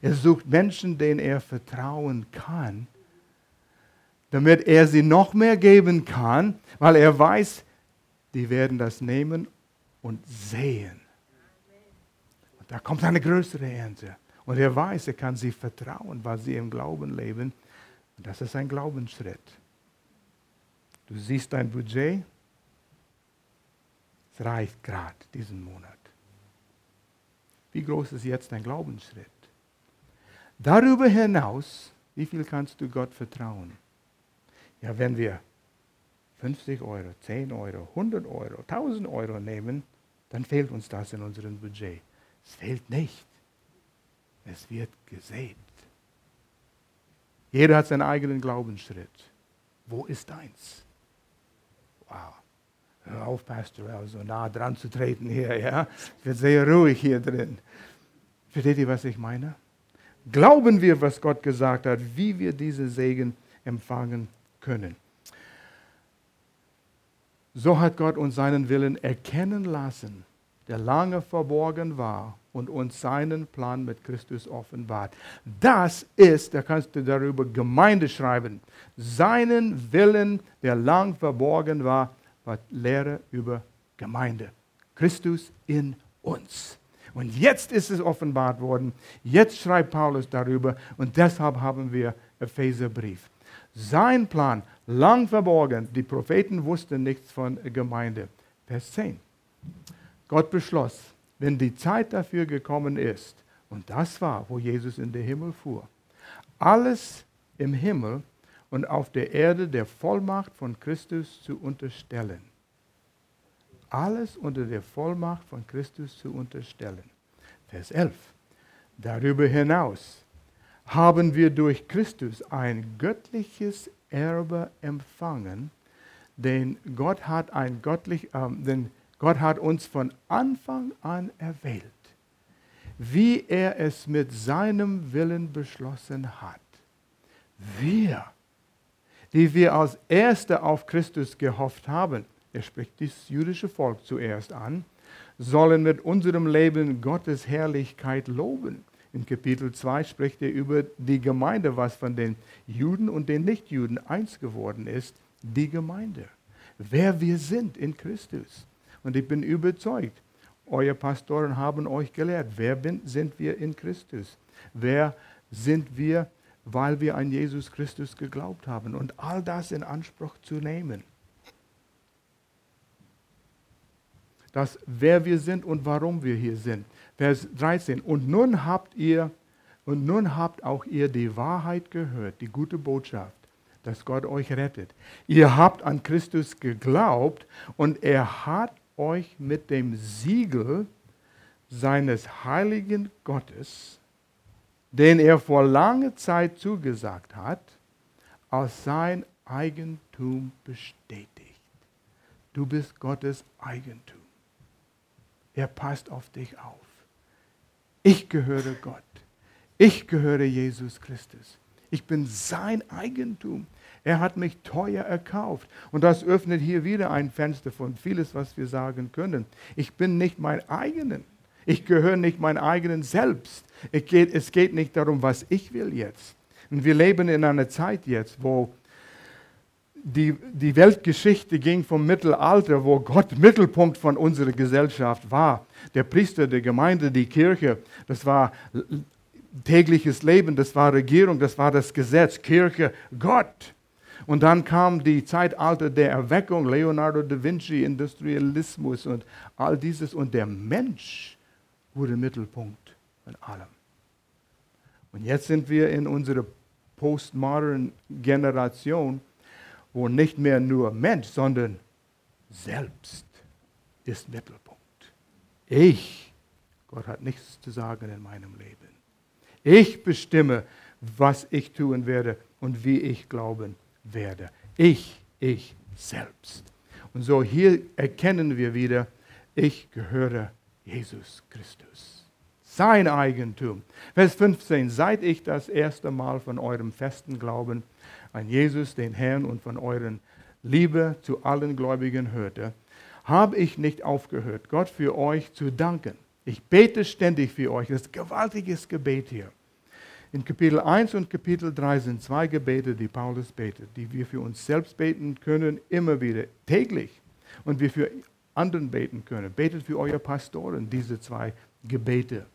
Er sucht Menschen, denen er vertrauen kann, damit er sie noch mehr geben kann, weil er weiß, die werden das nehmen und sehen. Und da kommt eine größere Ernte. Und er weiß, er kann sie vertrauen, weil sie im Glauben leben. Und das ist ein Glaubensschritt. Du siehst dein Budget, es reicht gerade diesen Monat. Wie groß ist jetzt dein Glaubensschritt? Darüber hinaus, wie viel kannst du Gott vertrauen? Ja, wenn wir 50 Euro, 10 Euro, 100 Euro, 1000 Euro nehmen, dann fehlt uns das in unserem Budget. Es fehlt nicht. Es wird gesät. Jeder hat seinen eigenen Glaubensschritt. Wo ist deins? Wow. Hör auf, Pastor, so nah dran zu treten hier, ja. Es wird sehr ruhig hier drin. Versteht ihr, was ich meine? Glauben wir, was Gott gesagt hat, wie wir diese Segen empfangen können. So hat Gott uns seinen Willen erkennen lassen, der lange verborgen war und uns seinen Plan mit Christus offenbart. Das ist, da kannst du darüber Gemeinde schreiben, seinen Willen, der lang verborgen war, war Lehre über Gemeinde. Christus in uns. Und jetzt ist es offenbart worden. Jetzt schreibt Paulus darüber und deshalb haben wir Epheserbrief. Sein Plan, lang verborgen, die Propheten wussten nichts von Gemeinde. Vers 10. Gott beschloss, wenn die Zeit dafür gekommen ist, und das war, wo Jesus in den Himmel fuhr, alles im Himmel und auf der Erde der Vollmacht von Christus zu unterstellen. Alles unter der Vollmacht von Christus zu unterstellen. Vers 11. Darüber hinaus haben wir durch Christus ein göttliches Erbe empfangen, denn Gott hat, ein göttlich, äh, denn Gott hat uns von Anfang an erwählt, wie er es mit seinem Willen beschlossen hat. Wir die wir als Erste auf Christus gehofft haben, er spricht das jüdische Volk zuerst an, sollen mit unserem Leben Gottes Herrlichkeit loben. In Kapitel 2 spricht er über die Gemeinde, was von den Juden und den Nichtjuden eins geworden ist, die Gemeinde. Wer wir sind in Christus. Und ich bin überzeugt, eure Pastoren haben euch gelehrt, wer sind wir in Christus? Wer sind wir weil wir an Jesus Christus geglaubt haben und all das in Anspruch zu nehmen. dass wer wir sind und warum wir hier sind. Vers 13. Und nun habt ihr und nun habt auch ihr die Wahrheit gehört, die gute Botschaft, dass Gott euch rettet. Ihr habt an Christus geglaubt und er hat euch mit dem Siegel seines heiligen Gottes, den er vor langer Zeit zugesagt hat, als sein Eigentum bestätigt. Du bist Gottes Eigentum. Er passt auf dich auf. Ich gehöre Gott. Ich gehöre Jesus Christus. Ich bin sein Eigentum. Er hat mich teuer erkauft. Und das öffnet hier wieder ein Fenster von vieles, was wir sagen können. Ich bin nicht mein eigenen. Ich gehöre nicht mein eigenen selbst. Geht, es geht nicht darum, was ich will jetzt. Und wir leben in einer Zeit jetzt, wo die, die Weltgeschichte ging vom Mittelalter, wo Gott Mittelpunkt von unserer Gesellschaft war. Der Priester, der Gemeinde, die Kirche, das war tägliches Leben, das war Regierung, das war das Gesetz, Kirche, Gott. Und dann kam die Zeitalter der Erweckung, Leonardo da Vinci, Industrialismus und all dieses. Und der Mensch wurde Mittelpunkt von allem. Und jetzt sind wir in unserer postmodernen Generation, wo nicht mehr nur Mensch, sondern selbst ist Mittelpunkt. Ich, Gott hat nichts zu sagen in meinem Leben. Ich bestimme, was ich tun werde und wie ich glauben werde. Ich, ich selbst. Und so hier erkennen wir wieder, ich gehöre Jesus Christus. Sein Eigentum. Vers 15. Seit ich das erste Mal von eurem festen Glauben an Jesus, den Herrn und von euren Liebe zu allen Gläubigen hörte, habe ich nicht aufgehört, Gott für euch zu danken. Ich bete ständig für euch. Das ist ein gewaltiges Gebet hier. In Kapitel 1 und Kapitel 3 sind zwei Gebete, die Paulus betet, die wir für uns selbst beten können, immer wieder, täglich. Und wir für anderen beten können. Betet für eure Pastoren diese zwei Gebete.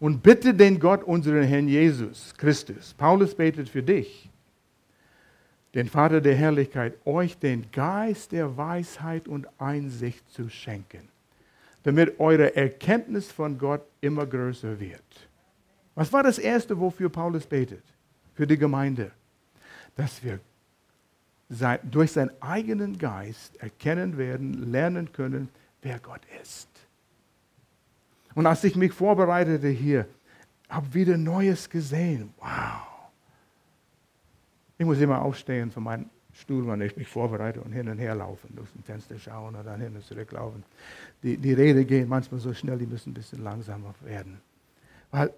Und bitte den Gott, unseren Herrn Jesus Christus. Paulus betet für dich den Vater der Herrlichkeit, euch den Geist der Weisheit und Einsicht zu schenken, damit eure Erkenntnis von Gott immer größer wird. Was war das Erste, wofür Paulus betet? Für die Gemeinde. Dass wir durch seinen eigenen Geist erkennen werden, lernen können, wer Gott ist. Und als ich mich vorbereitete hier, habe wieder Neues gesehen. Wow. Ich muss immer aufstehen von meinem Stuhl, wenn ich mich vorbereite und hin und her laufen, durch ein Fenster schauen und dann hin und zurück laufen. Die, die Rede gehen manchmal so schnell, die müssen ein bisschen langsamer werden. Weil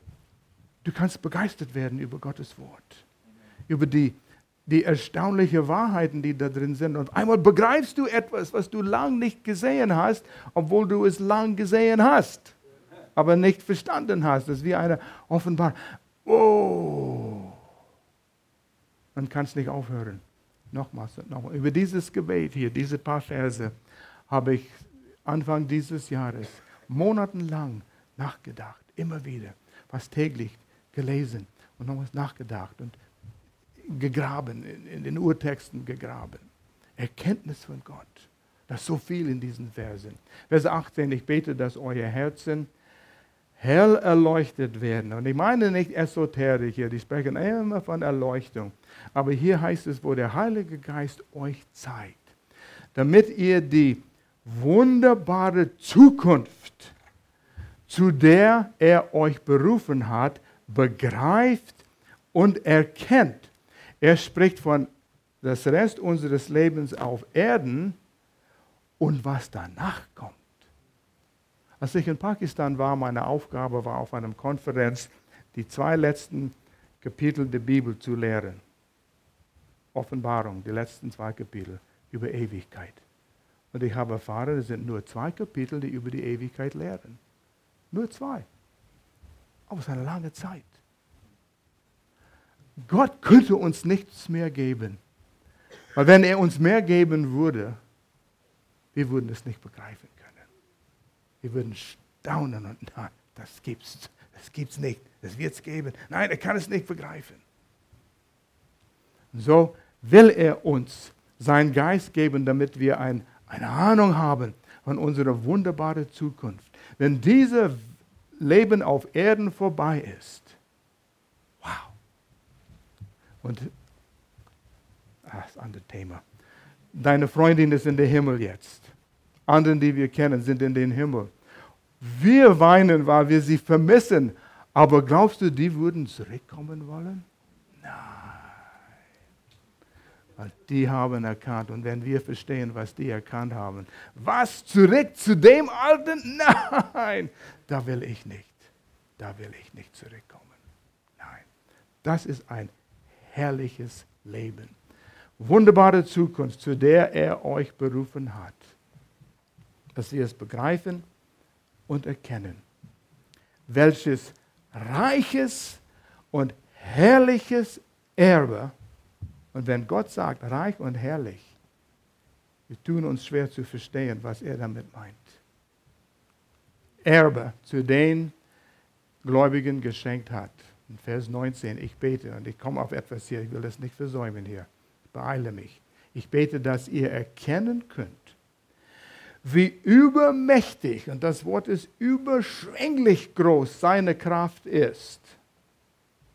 du kannst begeistert werden über Gottes Wort, über die, die erstaunlichen Wahrheiten, die da drin sind. Und einmal begreifst du etwas, was du lang nicht gesehen hast, obwohl du es lang gesehen hast, aber nicht verstanden hast. Das ist wie eine Offenbarung. Oh! Man kann es nicht aufhören. Nochmals und nochmals. Über dieses Gebet hier, diese paar Verse, habe ich Anfang dieses Jahres monatelang nachgedacht. Immer wieder. Fast täglich gelesen und nochmals nachgedacht und gegraben, in den Urtexten gegraben. Erkenntnis von Gott. Das ist so viel in diesen Versen. Vers 18, ich bete, dass euer Herzen hell erleuchtet werden. Und ich meine nicht esoterisch hier, die sprechen immer von Erleuchtung. Aber hier heißt es, wo der Heilige Geist euch zeigt, damit ihr die wunderbare Zukunft, zu der er euch berufen hat, begreift und erkennt. Er spricht von das Rest unseres Lebens auf Erden und was danach kommt. Als ich in Pakistan war, meine Aufgabe war auf einer Konferenz, die zwei letzten Kapitel der Bibel zu lehren. Offenbarung, die letzten zwei Kapitel über Ewigkeit. Und ich habe erfahren, es sind nur zwei Kapitel, die über die Ewigkeit lehren. Nur zwei. Aber es ist eine lange Zeit. Gott könnte uns nichts mehr geben. Weil wenn er uns mehr geben würde, wir würden es nicht begreifen können. Wir würden staunen und nein, das gibt's, das gibt's nicht, das wird's geben. Nein, er kann es nicht begreifen. So will er uns seinen Geist geben, damit wir ein, eine Ahnung haben, von unserer wunderbaren Zukunft. Wenn dieses Leben auf Erden vorbei ist. Und ah, das andere Thema. Deine Freundin ist in den Himmel jetzt. Anderen, die wir kennen, sind in den Himmel. Wir weinen, weil wir sie vermissen. Aber glaubst du, die würden zurückkommen wollen? Nein. Weil die haben erkannt. Und wenn wir verstehen, was die erkannt haben, was zurück zu dem Alten? Nein, da will ich nicht. Da will ich nicht zurückkommen. Nein. Das ist ein herrliches Leben. Wunderbare Zukunft, zu der er euch berufen hat. Dass wir es begreifen und erkennen. Welches reiches und herrliches Erbe. Und wenn Gott sagt, reich und herrlich, wir tun uns schwer zu verstehen, was er damit meint. Erbe, zu den Gläubigen geschenkt hat. In Vers 19, ich bete, und ich komme auf etwas hier, ich will das nicht versäumen hier, ich beeile mich. Ich bete, dass ihr erkennen könnt, wie übermächtig, und das Wort ist überschwänglich groß, seine Kraft ist.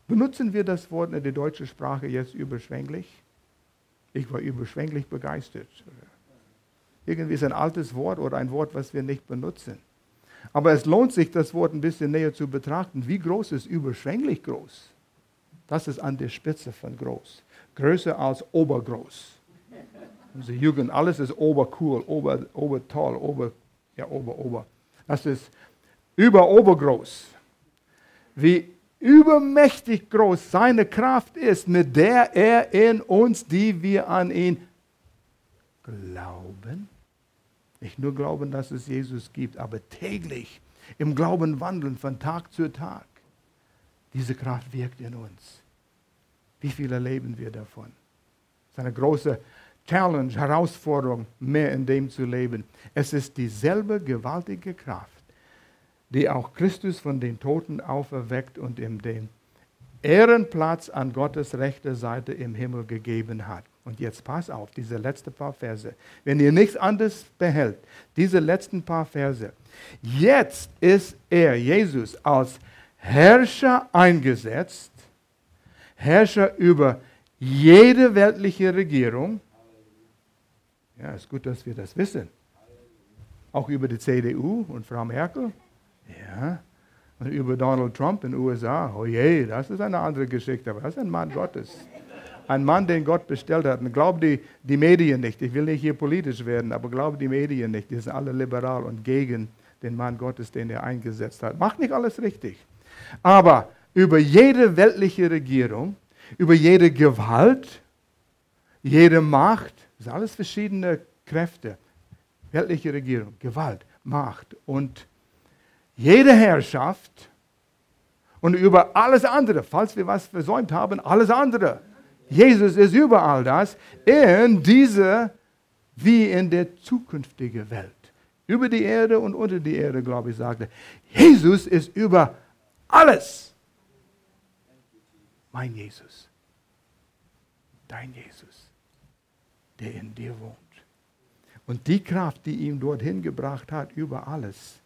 Benutzen wir das Wort in der deutschen Sprache jetzt überschwänglich? Ich war überschwänglich begeistert. Irgendwie ist ein altes Wort oder ein Wort, was wir nicht benutzen. Aber es lohnt sich, das Wort ein bisschen näher zu betrachten. Wie groß ist überschwänglich groß? Das ist an der Spitze von groß. Größer als obergroß. Unsere Jugend, alles ist obercool, ober, obertoll, ober, ja, ober, ober. Das ist über obergroß. Wie übermächtig groß seine Kraft ist, mit der er in uns, die wir an ihn glauben, nicht nur glauben, dass es Jesus gibt, aber täglich im Glauben wandeln von Tag zu Tag. Diese Kraft wirkt in uns. Wie viel erleben wir davon? Das ist eine große Challenge, Herausforderung, mehr in dem zu leben. Es ist dieselbe gewaltige Kraft, die auch Christus von den Toten auferweckt und ihm den Ehrenplatz an Gottes rechter Seite im Himmel gegeben hat. Und jetzt pass auf, diese letzten paar Verse. Wenn ihr nichts anderes behält, diese letzten paar Verse. Jetzt ist er, Jesus, als Herrscher eingesetzt, Herrscher über jede weltliche Regierung, ja, ist gut, dass wir das wissen. Auch über die CDU und Frau Merkel. Ja. Und über Donald Trump in den USA. Oh je, das ist eine andere Geschichte, aber das ist ein Mann Gottes. Ein Mann, den Gott bestellt hat. Und glaub die, die Medien nicht. Ich will nicht hier politisch werden, aber glaub die Medien nicht. Die sind alle liberal und gegen den Mann Gottes, den er eingesetzt hat. Macht nicht alles richtig. Aber über jede weltliche Regierung, über jede Gewalt, jede Macht, das sind alles verschiedene Kräfte. Weltliche Regierung, Gewalt, Macht und jede Herrschaft und über alles andere, falls wir was versäumt haben, alles andere. Jesus ist über all das in dieser wie in der zukünftigen Welt. Über die Erde und unter die Erde, glaube ich, sagte. Jesus ist über alles. Mein Jesus. Dein Jesus der in dir wohnt. Und die Kraft, die ihn dorthin gebracht hat, über alles,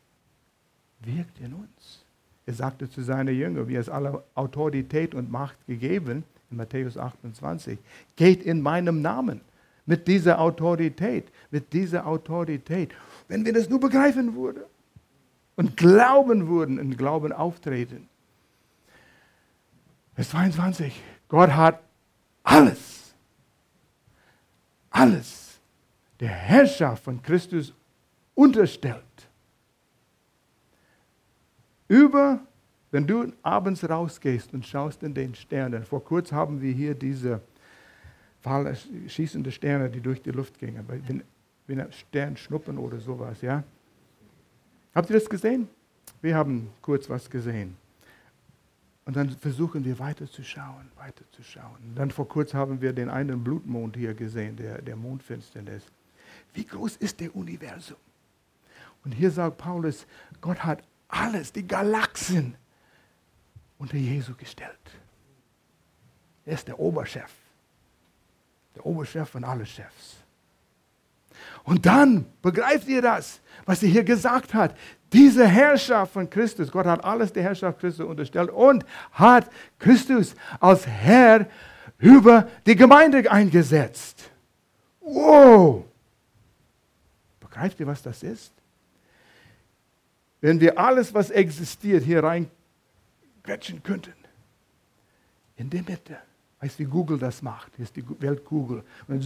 wirkt in uns. Er sagte zu seinen Jüngern, wie es alle Autorität und Macht gegeben, in Matthäus 28, geht in meinem Namen mit dieser Autorität, mit dieser Autorität. Wenn wir das nur begreifen würden und glauben würden, in Glauben auftreten. Vers 22, Gott hat alles alles der Herrschaft von Christus unterstellt. Über, wenn du abends rausgehst und schaust in den Sternen, vor kurzem haben wir hier diese schießende Sterne, die durch die Luft gingen, wenn, wenn Stern schnuppen oder sowas, ja. Habt ihr das gesehen? Wir haben kurz was gesehen. Und dann versuchen wir weiterzuschauen, weiterzuschauen. Dann vor kurzem haben wir den einen Blutmond hier gesehen, der, der Mondfinsternis. Wie groß ist der Universum? Und hier sagt Paulus, Gott hat alles, die Galaxien, unter Jesu gestellt. Er ist der Oberchef. Der Oberchef von allen Chefs. Und dann begreift ihr das, was er hier gesagt hat. Diese Herrschaft von Christus, Gott hat alles der Herrschaft Christus unterstellt und hat Christus als Herr über die Gemeinde eingesetzt. Wow! Begreift ihr, was das ist? Wenn wir alles, was existiert, hier reinquetschen könnten, in der Mitte, weißt du, wie Google das macht? Hier ist die Weltkugel. Und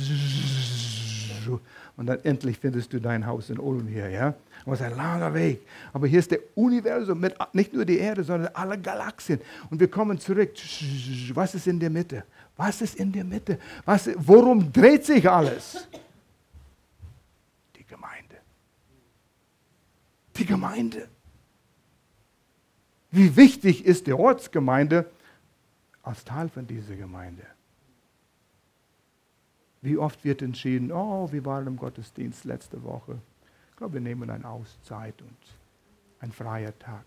und dann endlich findest du dein Haus in Ulm hier. Ja? Es ist ein langer Weg. Aber hier ist der Universum mit nicht nur die Erde, sondern alle Galaxien. Und wir kommen zurück. Was ist in der Mitte? Was ist in der Mitte? Was, worum dreht sich alles? Die Gemeinde. Die Gemeinde. Wie wichtig ist die Ortsgemeinde als Teil von dieser Gemeinde? Wie oft wird entschieden, oh, wir waren im Gottesdienst letzte Woche. Ich glaube, wir nehmen eine Auszeit und ein freier Tag.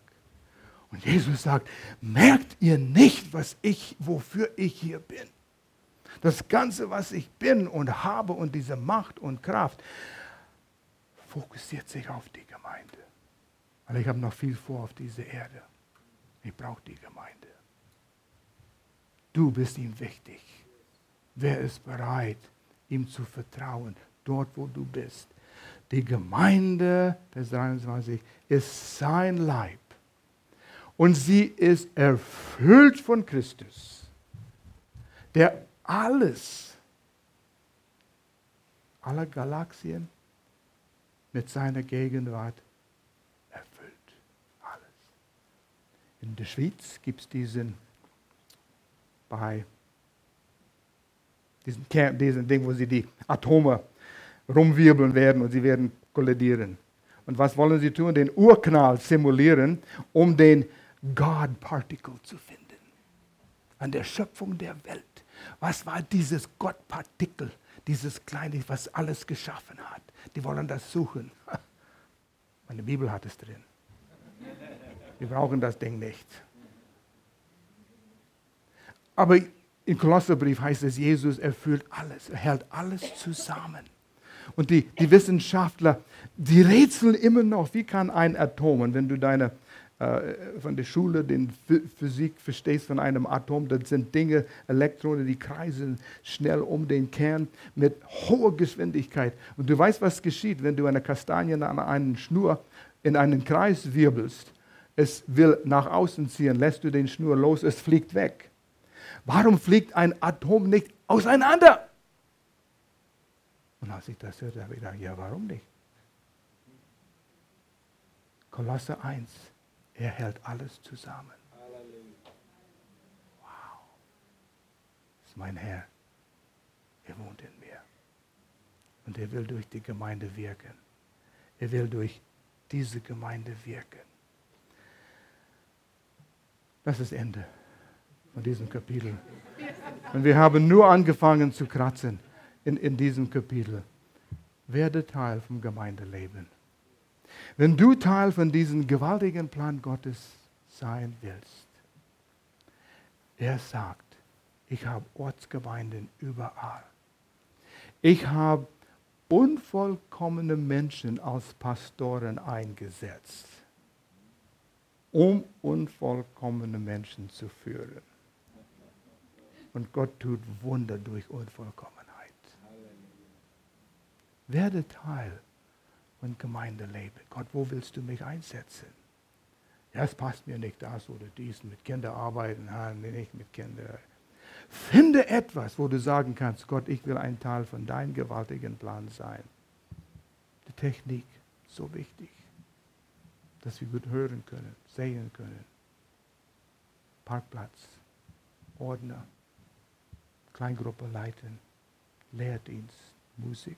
Und Jesus sagt, merkt ihr nicht, was ich, wofür ich hier bin? Das Ganze, was ich bin und habe und diese Macht und Kraft, fokussiert sich auf die Gemeinde. Weil ich habe noch viel vor auf dieser Erde. Ich brauche die Gemeinde. Du bist ihm wichtig. Wer ist bereit, ihm zu vertrauen, dort wo du bist. Die Gemeinde, Vers 23, ist sein Leib. Und sie ist erfüllt von Christus, der alles, alle Galaxien mit seiner Gegenwart erfüllt. Alles. In der Schweiz gibt es diesen bei diesen, Kern, diesen Ding, wo sie die Atome rumwirbeln werden und sie werden kollidieren. Und was wollen sie tun? Den Urknall simulieren, um den God-Particle zu finden. An der Schöpfung der Welt. Was war dieses God-Partikel, dieses kleine, was alles geschaffen hat? Die wollen das suchen. Meine Bibel hat es drin. Wir brauchen das Ding nicht. Aber im Kolosserbrief heißt es, Jesus erfüllt alles, er hält alles zusammen. Und die, die Wissenschaftler, die rätseln immer noch, wie kann ein Atom, und wenn du deine, äh, von der Schule den Physik verstehst von einem Atom, das sind Dinge, Elektronen, die kreisen schnell um den Kern mit hoher Geschwindigkeit. Und du weißt, was geschieht, wenn du eine Kastanie an einen Schnur in einen Kreis wirbelst. Es will nach außen ziehen, lässt du den Schnur los, es fliegt weg. Warum fliegt ein Atom nicht auseinander? Und als ich das hörte, habe ich gedacht, ja, warum nicht? Kolosse 1, er hält alles zusammen. Wow. Das ist mein Herr. Er wohnt in mir. Und er will durch die Gemeinde wirken. Er will durch diese Gemeinde wirken. Das ist Ende von diesem Kapitel. Und wir haben nur angefangen zu kratzen in, in diesem Kapitel. Werde Teil vom Gemeindeleben. Wenn du Teil von diesem gewaltigen Plan Gottes sein willst, er sagt, ich habe Ortsgemeinden überall. Ich habe unvollkommene Menschen als Pastoren eingesetzt, um unvollkommene Menschen zu führen. Und Gott tut Wunder durch Unvollkommenheit. Werde Teil von Gemeindeleben. Gott, wo willst du mich einsetzen? Ja, es passt mir nicht das oder dies, mit Kindern arbeiten, nicht mit Kindern. Finde etwas, wo du sagen kannst, Gott, ich will ein Teil von deinem gewaltigen Plan sein. Die Technik, so wichtig, dass wir gut hören können, sehen können. Parkplatz, Ordner. Kleingruppe leiten, Lehrdienst, Musik.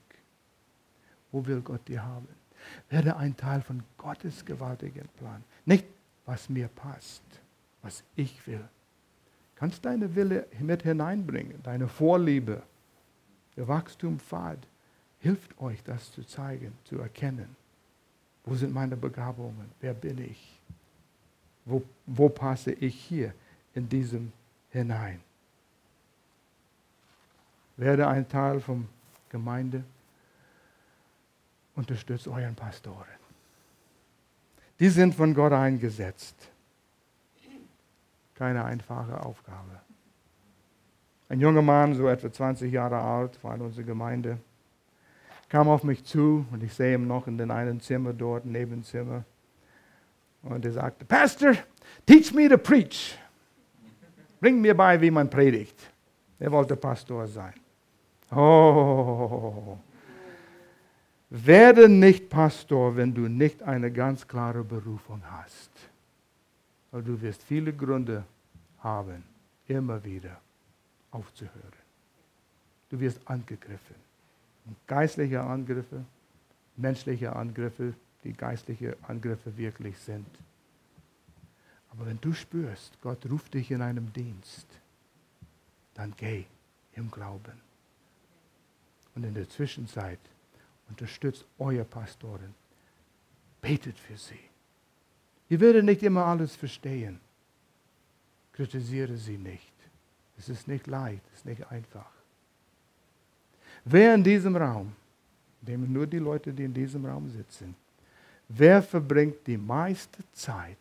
Wo will Gott dir haben? Werde ein Teil von Gottes gewaltigen Plan. Nicht, was mir passt, was ich will. Kannst deine Wille mit hineinbringen, deine Vorliebe. Der Wachstumpfad hilft euch, das zu zeigen, zu erkennen. Wo sind meine Begabungen? Wer bin ich? Wo, wo passe ich hier in diesem hinein? Werde ein Teil von Gemeinde. unterstützt euren Pastoren. Die sind von Gott eingesetzt. Keine einfache Aufgabe. Ein junger Mann, so etwa 20 Jahre alt, war in unserer Gemeinde, kam auf mich zu und ich sehe ihn noch in dem einen Zimmer dort, Nebenzimmer. Und er sagte, Pastor, teach me to preach. Bring mir bei, wie man predigt. Er wollte Pastor sein. Oh, werde nicht Pastor, wenn du nicht eine ganz klare Berufung hast. Weil du wirst viele Gründe haben, immer wieder aufzuhören. Du wirst angegriffen. Geistliche Angriffe, menschliche Angriffe, die geistliche Angriffe wirklich sind. Aber wenn du spürst, Gott ruft dich in einem Dienst, dann geh im Glauben. Und in der Zwischenzeit unterstützt eure Pastoren. Betet für sie. Ihr werdet nicht immer alles verstehen. Kritisiere sie nicht. Es ist nicht leicht, es ist nicht einfach. Wer in diesem Raum, nehmen nur die Leute, die in diesem Raum sitzen, wer verbringt die meiste Zeit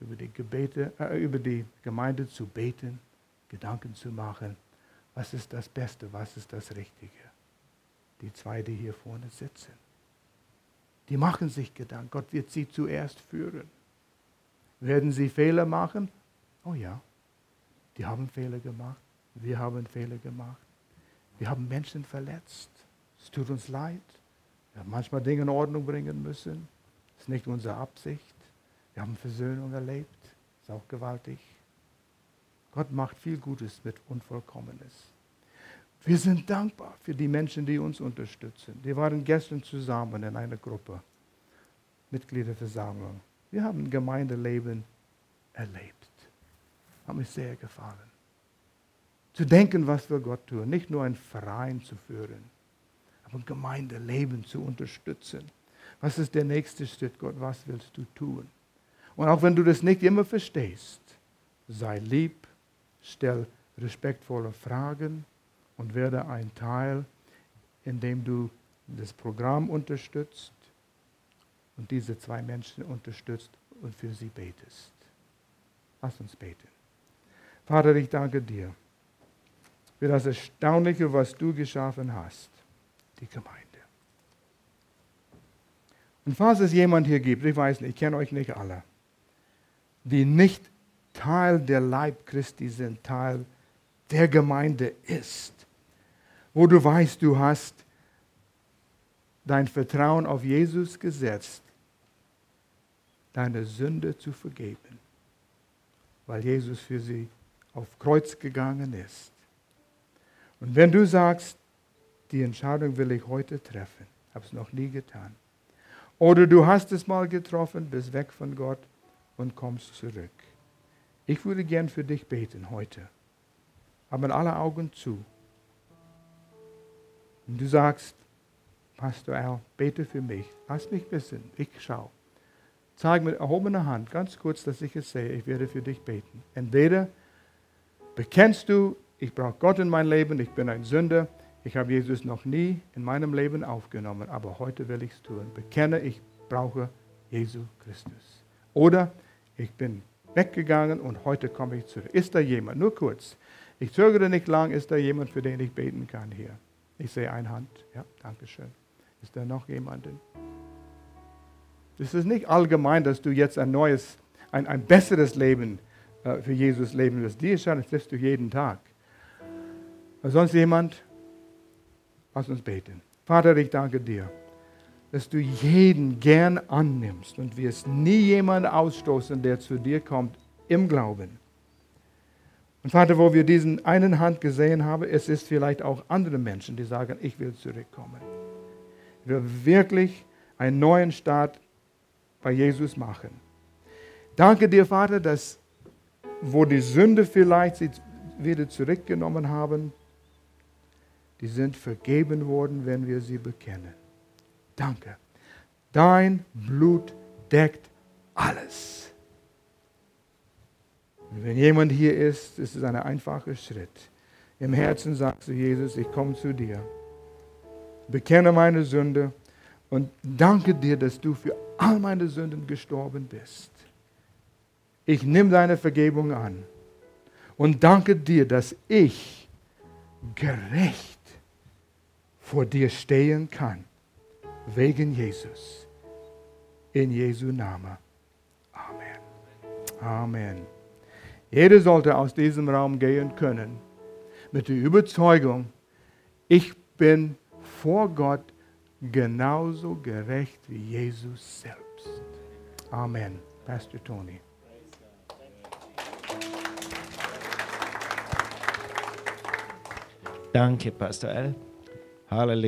über die, Gebete, äh, über die Gemeinde zu beten, Gedanken zu machen, was ist das Beste, was ist das Richtige? Die zwei, die hier vorne sitzen. Die machen sich Gedanken. Gott wird sie zuerst führen. Werden sie Fehler machen? Oh ja, die haben Fehler gemacht. Wir haben Fehler gemacht. Wir haben Menschen verletzt. Es tut uns leid. Wir haben manchmal Dinge in Ordnung bringen müssen. Das ist nicht unsere Absicht. Wir haben Versöhnung erlebt. Das ist auch gewaltig. Gott macht viel Gutes mit Unvollkommenes. Wir sind dankbar für die Menschen, die uns unterstützen. Wir waren gestern zusammen in einer Gruppe, Mitgliederversammlung. Wir haben Gemeindeleben erlebt. Hat mich sehr gefallen. Zu denken, was wir Gott tun. Nicht nur einen Verein zu führen, aber ein Gemeindeleben zu unterstützen. Was ist der nächste Schritt, Gott? Was willst du tun? Und auch wenn du das nicht immer verstehst, sei lieb, stell respektvolle Fragen und werde ein Teil, indem du das Programm unterstützt und diese zwei Menschen unterstützt und für sie betest. Lass uns beten. Vater, ich danke dir für das Erstaunliche, was du geschaffen hast, die Gemeinde. Und falls es jemand hier gibt, ich weiß nicht, ich kenne euch nicht alle, die nicht Teil der Leib Christi sind, Teil der Gemeinde ist, wo du weißt, du hast dein Vertrauen auf Jesus gesetzt, deine Sünde zu vergeben, weil Jesus für sie auf Kreuz gegangen ist. Und wenn du sagst, die Entscheidung will ich heute treffen, habe es noch nie getan, oder du hast es mal getroffen, bist weg von Gott, und kommst zurück. Ich würde gern für dich beten heute. Haben alle Augen zu. Und du sagst, Pastor Al, bete für mich. Lass mich wissen. Ich schaue. Zeig mit erhobener Hand, ganz kurz, dass ich es sehe. Ich werde für dich beten. Entweder bekennst du, ich brauche Gott in mein Leben, ich bin ein Sünder, ich habe Jesus noch nie in meinem Leben aufgenommen, aber heute will ich es tun. Bekenne, ich brauche Jesus Christus. Oder ich bin weggegangen und heute komme ich zurück. Ist da jemand? Nur kurz. Ich zögere nicht lang. Ist da jemand, für den ich beten kann hier? Ich sehe eine Hand. Ja, danke schön. Ist da noch jemanden? Es ist nicht allgemein, dass du jetzt ein neues, ein, ein besseres Leben äh, für Jesus leben wirst. Die Entscheidung triffst du jeden Tag. Sonst jemand? Lass uns beten. Vater, ich danke dir dass du jeden gern annimmst und wirst nie jemanden ausstoßen, der zu dir kommt im Glauben. Und Vater, wo wir diesen einen Hand gesehen haben, es ist vielleicht auch andere Menschen, die sagen, ich will zurückkommen. Ich will wirklich einen neuen Start bei Jesus machen. Danke dir, Vater, dass wo die Sünde vielleicht sie wieder zurückgenommen haben, die sind vergeben worden, wenn wir sie bekennen. Danke. Dein Blut deckt alles. Und wenn jemand hier ist, ist es ein einfacher Schritt. Im Herzen sagst du, Jesus, ich komme zu dir. Bekenne meine Sünde Und danke dir, dass du für all meine Sünden gestorben bist. Ich nehme deine Vergebung an und danke dir, dass ich gerecht vor dir stehen kann, wegen Jesus. In Jesu Namen. Amen. Amen. Jeder sollte aus diesem Raum gehen können mit der Überzeugung, ich bin vor Gott genauso gerecht wie Jesus selbst. Amen. Pastor Tony. Danke, Pastor L. Hallelujah.